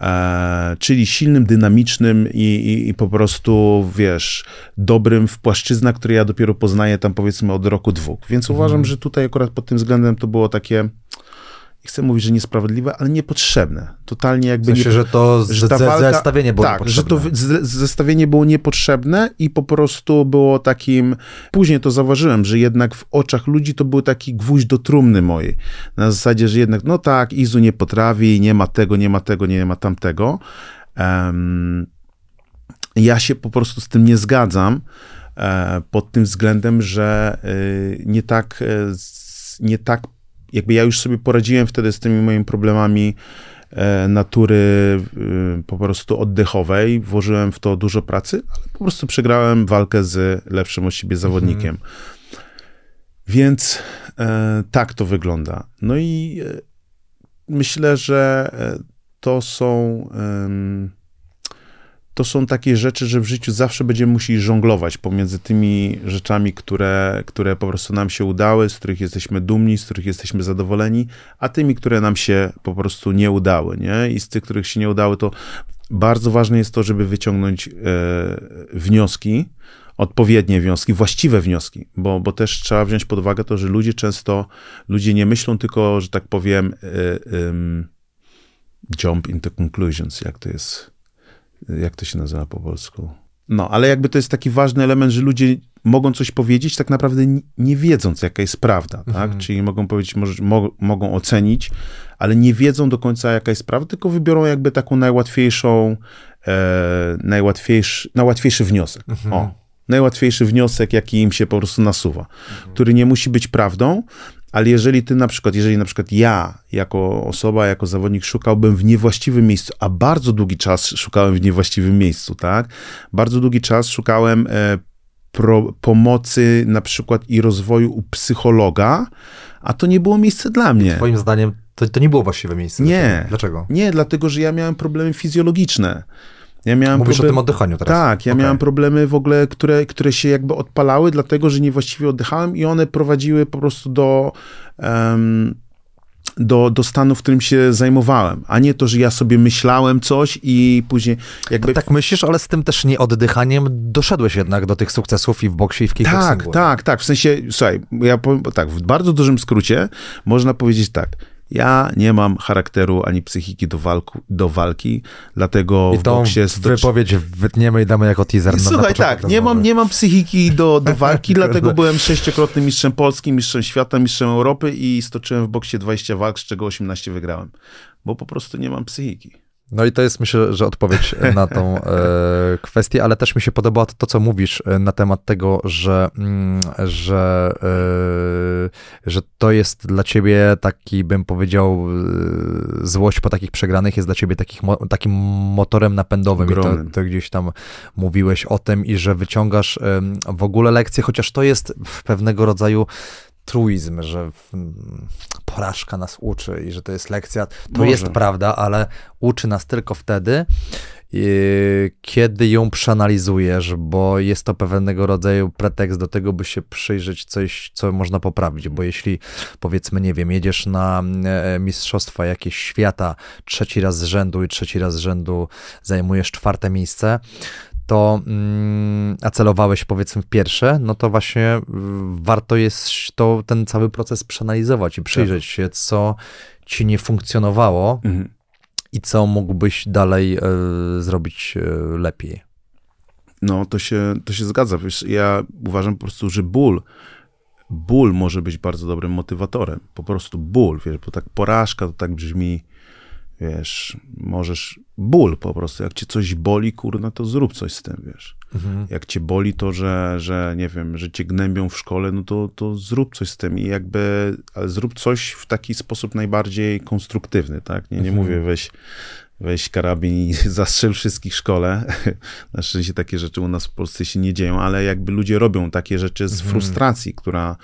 E, czyli silnym, dynamicznym i, i, i, po prostu, wiesz, dobrym w płaszczyznach, które ja dopiero poznaję tam powiedzmy od roku, dwóch. Więc mhm. uważam, że tutaj akurat pod tym względem to było takie chcę mówić, że niesprawiedliwe, ale niepotrzebne. Totalnie jakby... W sensie, nie, że to z, że walka, zestawienie było Tak, że to zestawienie było niepotrzebne i po prostu było takim... Później to zauważyłem, że jednak w oczach ludzi to był taki gwóźdź do trumny mojej. Na zasadzie, że jednak, no tak, Izu nie potrafi, nie ma tego, nie ma tego, nie ma tamtego. Um, ja się po prostu z tym nie zgadzam e, pod tym względem, że e, nie tak, e, nie tak jakby ja już sobie poradziłem wtedy z tymi moimi problemami e, natury e, po prostu oddechowej, włożyłem w to dużo pracy, ale po prostu przegrałem walkę z lepszym od siebie zawodnikiem. Mhm. Więc e, tak to wygląda. No i myślę, że to są to są takie rzeczy, że w życiu zawsze będziemy musieli żonglować pomiędzy tymi rzeczami, które, które po prostu nam się udały, z których jesteśmy dumni, z których jesteśmy zadowoleni, a tymi, które nam się po prostu nie udały, nie? I z tych, których się nie udały, to bardzo ważne jest to, żeby wyciągnąć e, wnioski, odpowiednie wnioski, właściwe wnioski, bo, bo też trzeba wziąć pod uwagę to, że ludzie często, ludzie nie myślą tylko, że tak powiem, y, y, jump into conclusions, jak to jest, jak to się nazywa po polsku. No, ale jakby to jest taki ważny element, że ludzie mogą coś powiedzieć, tak naprawdę nie wiedząc, jaka jest prawda, tak? Mhm. Czyli mogą powiedzieć, może, mo mogą ocenić, ale nie wiedzą do końca, jaka jest prawda, tylko wybiorą jakby taką najłatwiejszą, e, najłatwiejszy, najłatwiejszy wniosek. Mhm. O, najłatwiejszy wniosek, jaki im się po prostu nasuwa, mhm. który nie musi być prawdą, ale jeżeli ty na przykład, jeżeli na przykład ja, jako osoba, jako zawodnik szukałbym w niewłaściwym miejscu, a bardzo długi czas szukałem w niewłaściwym miejscu, tak? Bardzo długi czas szukałem e, pro, pomocy na przykład i rozwoju u psychologa, a to nie było miejsce dla mnie. Twoim zdaniem to, to nie było właściwe miejsce? Nie. Dlaczego? Nie, dlatego, że ja miałem problemy fizjologiczne. Ja miałem Mówisz problem... o tym oddychaniu teraz. Tak, ja okay. miałem problemy w ogóle, które, które się jakby odpalały, dlatego że niewłaściwie oddychałem i one prowadziły po prostu do, um, do, do stanu, w którym się zajmowałem, a nie to, że ja sobie myślałem coś i później jakby... tak myślisz, ale z tym też nieoddychaniem doszedłeś jednak do tych sukcesów i w boksie i w kickboxingu. Tak, tak, tak, w sensie, słuchaj, ja powiem tak, w bardzo dużym skrócie można powiedzieć tak, ja nie mam charakteru ani psychiki do, walku, do walki, dlatego I w boksie... wypowiedź wytniemy i damy jako teaser. Słuchaj, tak, nie mam, nie mam psychiki do, do walki, dlatego byłem sześciokrotnym mistrzem Polski, mistrzem świata, mistrzem Europy i stoczyłem w boksie 20 walk, z czego 18 wygrałem, bo po prostu nie mam psychiki. No i to jest myślę, że odpowiedź na tą e, kwestię, ale też mi się podoba to, co mówisz e, na temat tego, że, mm, że, e, że to jest dla ciebie taki, bym powiedział, złość po takich przegranych jest dla ciebie takich, takim motorem napędowym. I to, to, gdzieś tam mówiłeś o tym i że wyciągasz w ogóle lekcje, chociaż to jest pewnego rodzaju truizm, że porażka nas uczy i że to jest lekcja. To Może. jest prawda, ale uczy nas tylko wtedy, kiedy ją przeanalizujesz, bo jest to pewnego rodzaju pretekst do tego, by się przyjrzeć coś, co można poprawić, bo jeśli powiedzmy, nie wiem, jedziesz na e, mistrzostwa jakieś świata trzeci raz z rzędu i trzeci raz z rzędu zajmujesz czwarte miejsce, to mm, a celowałeś powiedzmy w pierwsze, no to właśnie warto jest to, ten cały proces przeanalizować i przyjrzeć tak. się, co ci nie funkcjonowało mhm. i co mógłbyś dalej y, zrobić y, lepiej. No, to się, to się zgadza. Wiesz, ja uważam po prostu, że ból, ból może być bardzo dobrym motywatorem. Po prostu ból, wiesz, bo tak porażka to tak brzmi wiesz, możesz, ból po prostu, jak cię coś boli, kurna, to zrób coś z tym, wiesz. Mhm. Jak cię boli to, że, że, nie wiem, że cię gnębią w szkole, no to, to zrób coś z tym i jakby, ale zrób coś w taki sposób najbardziej konstruktywny, tak? Nie, nie mhm. mówię, weź, weź karabin i zastrzel wszystkich w szkole. Na szczęście takie rzeczy u nas w Polsce się nie dzieją, ale jakby ludzie robią takie rzeczy z mhm. frustracji, która,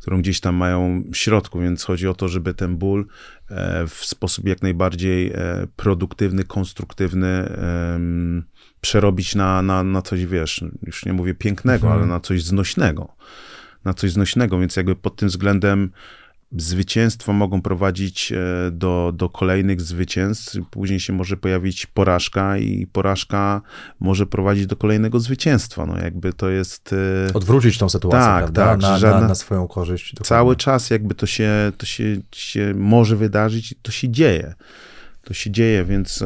którą gdzieś tam mają w środku, więc chodzi o to, żeby ten ból e, w sposób jak najbardziej e, produktywny, konstruktywny przerobić na, na, na coś, wiesz, już nie mówię pięknego, mhm. ale na coś znośnego. Na coś znośnego, więc jakby pod tym względem zwycięstwa mogą prowadzić e, do, do kolejnych zwycięstw, później się może pojawić porażka i porażka może prowadzić do kolejnego zwycięstwa. No jakby to jest... E, Odwrócić tą sytuację, tak, prawda? Tak, na, żadna, na, na, swoją korzyść. Dokładnie. Cały czas jakby to się, to się, się może wydarzyć i to się dzieje. To się dzieje, więc...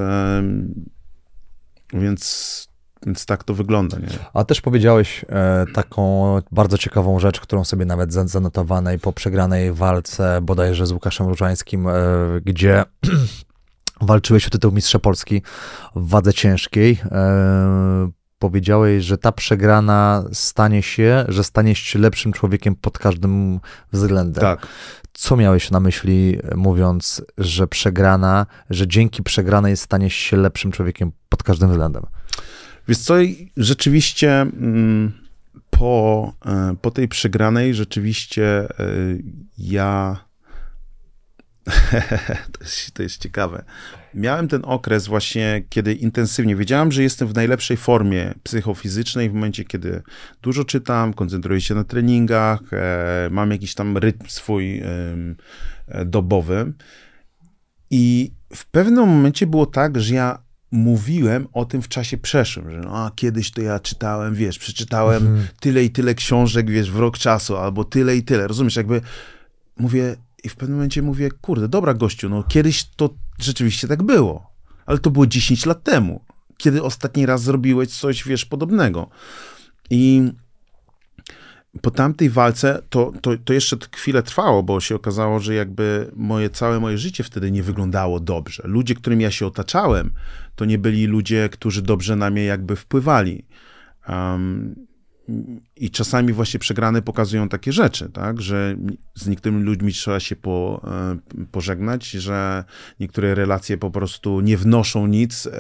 Więc więc tak to wygląda. Nie? A też powiedziałeś e, taką bardzo ciekawą rzecz, którą sobie nawet zanotowanej po przegranej walce bodajże z Łukaszem Różańskim, e, gdzie walczyłeś o tytuł Mistrza Polski w wadze ciężkiej. E, powiedziałeś, że ta przegrana stanie się, że staniesz się lepszym człowiekiem pod każdym względem. Tak. Co miałeś na myśli, mówiąc, że przegrana, że dzięki przegranej staniesz się lepszym człowiekiem pod każdym względem? Wiesz co, rzeczywiście mm, po, e, po tej przegranej rzeczywiście e, ja to, jest, to jest ciekawe. Miałem ten okres właśnie, kiedy intensywnie wiedziałem, że jestem w najlepszej formie psychofizycznej w momencie, kiedy dużo czytam, koncentruję się na treningach, e, mam jakiś tam rytm swój dobowy. I w pewnym momencie było tak, że ja mówiłem o tym w czasie przeszłym, że no, a kiedyś to ja czytałem, wiesz, przeczytałem mhm. tyle i tyle książek, wiesz, w rok czasu, albo tyle i tyle, rozumiesz, jakby mówię, I w pewnym momencie mówię, kurde, dobra gościu, no kiedyś to rzeczywiście tak było, ale to było 10 lat temu, kiedy ostatni raz zrobiłeś coś, wiesz, podobnego. I po tamtej walce to, to, to jeszcze chwilę trwało, bo się okazało, że jakby moje całe moje życie wtedy nie wyglądało dobrze. Ludzie, którymi ja się otaczałem, to nie byli ludzie, którzy dobrze na mnie jakby wpływali. Um, i czasami właśnie przegrane pokazują takie rzeczy, tak, że z niektórymi ludźmi trzeba się po, e, pożegnać, że niektóre relacje po prostu nie wnoszą nic e,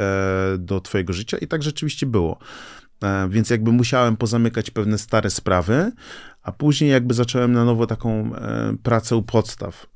do twojego życia i tak rzeczywiście było. E, więc jakby musiałem pozamykać pewne stare sprawy, a później jakby zacząłem na nowo taką pracę u podstaw.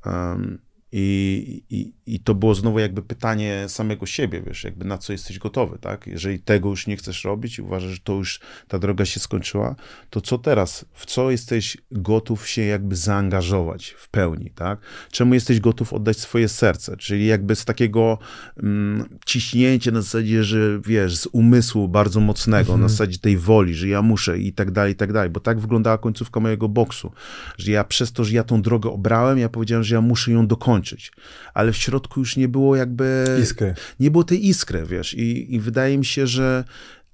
I, i, I to było znowu jakby pytanie samego siebie, wiesz, jakby na co jesteś gotowy, tak? Jeżeli tego już nie chcesz robić i uważasz, że to już ta droga się skończyła, to co teraz? W co jesteś gotów się jakby zaangażować w pełni, tak? Czemu jesteś gotów oddać swoje serce? Czyli jakby z takiego mm, ciśnięcia na zasadzie, że wiesz, z umysłu bardzo mocnego, mhm. na zasadzie tej woli, że ja muszę i tak dalej, i tak dalej, bo tak wyglądała końcówka mojego boksu, że ja przez to, że ja tą drogę obrałem, ja powiedziałem, że ja muszę ją dokończyć skończyć. Ale w środku już nie było jakby... Iskry. Nie było tej iskry, wiesz. I, i wydaje mi się, że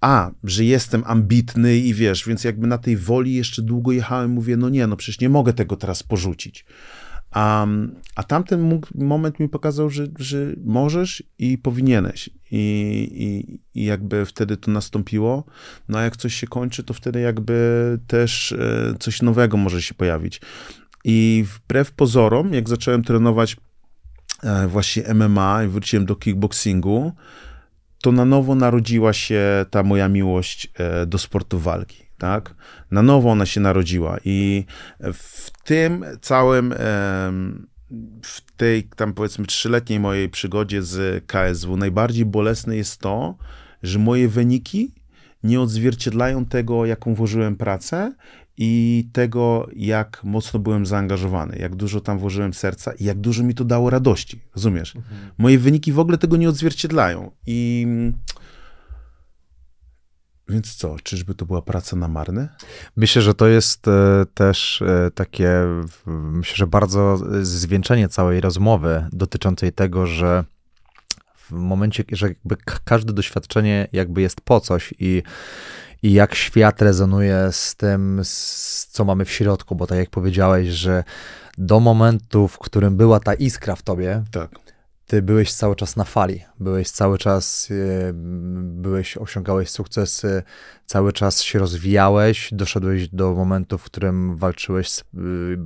a, że jestem ambitny i wiesz, więc jakby na tej woli jeszcze długo jechałem, mówię, no nie, no przecież nie mogę tego teraz porzucić. A, a tamten moment mi pokazał, że, że możesz i powinieneś. I, i, I jakby wtedy to nastąpiło. No a jak coś się kończy, to wtedy jakby też e, coś nowego może się pojawić. I wbrew pozorom, jak zacząłem trenować e, właśnie MMA i wróciłem do kickboxingu, to na nowo narodziła się ta moja miłość e, do sportu walki. Tak? Na nowo ona się narodziła i w tym całym, w tej tam powiedzmy trzyletniej mojej przygodzie z KSW najbardziej bolesne jest to, że moje wyniki nie odzwierciedlają tego, jaką włożyłem pracę i tego, jak mocno byłem zaangażowany, jak dużo tam włożyłem serca i jak dużo mi to dało radości. Rozumiesz? Mhm. Moje wyniki w ogóle tego nie odzwierciedlają. I. Więc co, czyżby to była praca na marne? Myślę, że to jest e, też e, takie, myślę, że bardzo zwieńczenie całej rozmowy dotyczącej tego, że w momencie, że jakby każde doświadczenie jakby jest po coś i i jak świat rezonuje z tym, z, co mamy w środku, bo tak jak powiedziałeś, że do momentu, w którym była ta iskra w tobie, tak. ty byłeś cały czas na fali, byłeś cały czas, e, byłeś, osiągałeś sukcesy, cały czas się rozwijałeś, doszedłeś do momentu, w którym walczyłeś,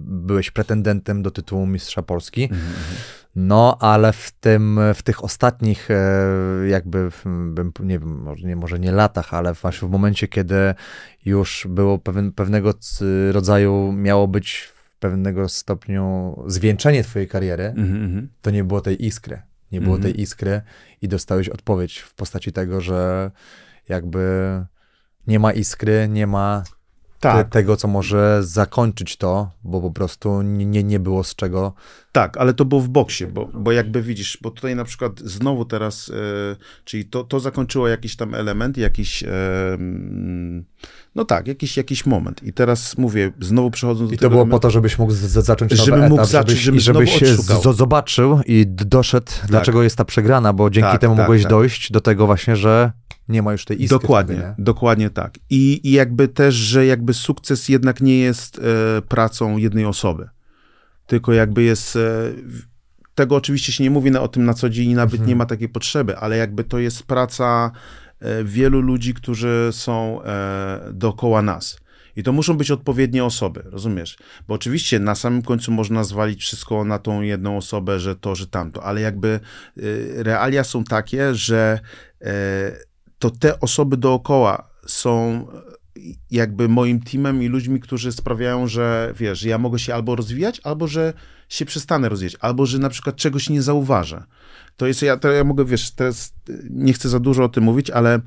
byłeś pretendentem do tytułu mistrza Polski. Mm -hmm. No, ale w tym, w tych ostatnich e, jakby, bym, nie wiem, może nie, może nie latach, ale właśnie w momencie, kiedy już było pewien, pewnego rodzaju, miało być w pewnego stopniu zwieńczenie twojej kariery, mm -hmm. to nie było tej iskry. Nie było mm -hmm. tej iskry i dostałeś odpowiedź w postaci tego, że jakby nie ma iskry, nie ma tak. te, tego, co może zakończyć to, bo po prostu nie, nie było z czego. Tak, ale to było w boksie, bo, bo jakby widzisz, bo tutaj na przykład znowu teraz, e, czyli to, to zakończyło jakiś tam element, jakiś, e, no tak, jakiś, jakiś moment. I teraz mówię, znowu przechodząc do I to było elementu, po to, żebyś mógł zacząć nowy żeby etap, mógł zacząć, żebyś, żebyś, żebyś zobaczył i doszedł, tak. dlaczego jest ta przegrana, bo dzięki tak, temu tak, mogłeś tak. dojść do tego właśnie, że nie ma już tej iskry. Dokładnie, dokładnie tak. I, I jakby też, że jakby sukces jednak nie jest e, pracą jednej osoby, tylko jakby jest... E, tego oczywiście się nie mówi na, o tym na co dzień i nawet mhm. nie ma takiej potrzeby, ale jakby to jest praca e, wielu ludzi, którzy są e, dookoła nas. I to muszą być odpowiednie osoby, rozumiesz? Bo oczywiście na samym końcu można zwalić wszystko na tą jedną osobę, że to, że tamto, ale jakby e, realia są takie, że e, to te osoby dookoła są jakby moim teamem i ludźmi, którzy sprawiają, że wiesz, ja mogę się albo rozwijać, albo że się przestanę rozwijać, albo że na przykład czegoś nie zauważę. To jest, ja, to ja mogę, wiesz, teraz nie chcę za dużo o tym mówić, ale e,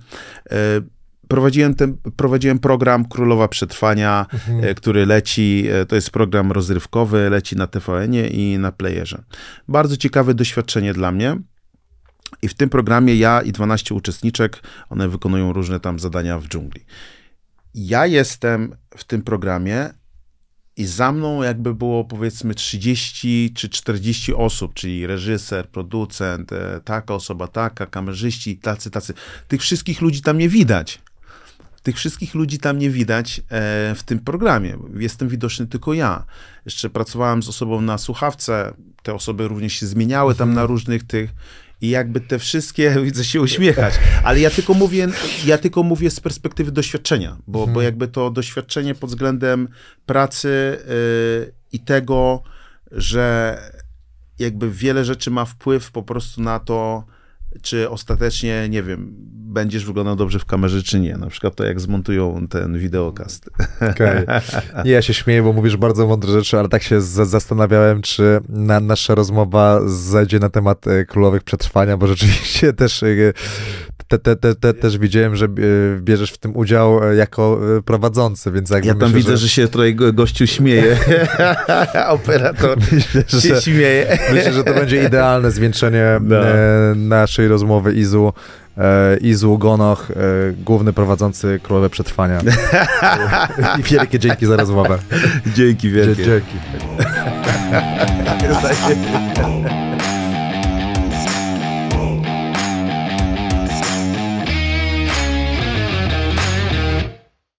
prowadziłem, ten, prowadziłem program Królowa Przetrwania, mhm. e, który leci, e, to jest program rozrywkowy, leci na TVN-ie i na playerze. Bardzo ciekawe doświadczenie dla mnie. I w tym programie ja i 12 uczestniczek, one wykonują różne tam zadania w dżungli. Ja jestem w tym programie i za mną jakby było powiedzmy 30 czy 40 osób, czyli reżyser, producent, e, taka osoba, taka, kamerzyści, tacy, tacy. Tych wszystkich ludzi tam nie widać. Tych wszystkich ludzi tam nie widać e, w tym programie. Jestem widoczny tylko ja. Jeszcze pracowałem z osobą na słuchawce. Te osoby również się zmieniały tam na różnych tych. I jakby te wszystkie, widzę się uśmiechać, ale ja tylko mówię, ja tylko mówię z perspektywy doświadczenia, bo, bo Mhm. jakby to doświadczenie pod względem pracy y, i tego, że jakby wiele rzeczy ma wpływ po prostu na to, czy ostatecznie, nie wiem, będziesz wyglądał dobrze w kamerze, czy nie. Na przykład to, jak zmontują ten wideokast. Okej. Nie, Ja się śmieję, bo mówisz bardzo mądre rzeczy, ale tak się zastanawiałem, czy na, nasza rozmowa zajdzie na temat e, królowych przetrwania, bo rzeczywiście też e, te, te, te, te, też widziałem, że e, bierzesz w tym udział e, jako e, prowadzący, więc jakby Ja tam myślę, widzę, że... się tutaj go- gościu śmieje. Operator Myślę, się że, śmieje. myślę, że to będzie idealne zwieńczenie No. naszej rozmowy Izu. Izu Gonoch, główny prowadzący Królowe Przetrwania. I wielkie dzięki za rozmowę. Dzięki wielkie. Dzięki.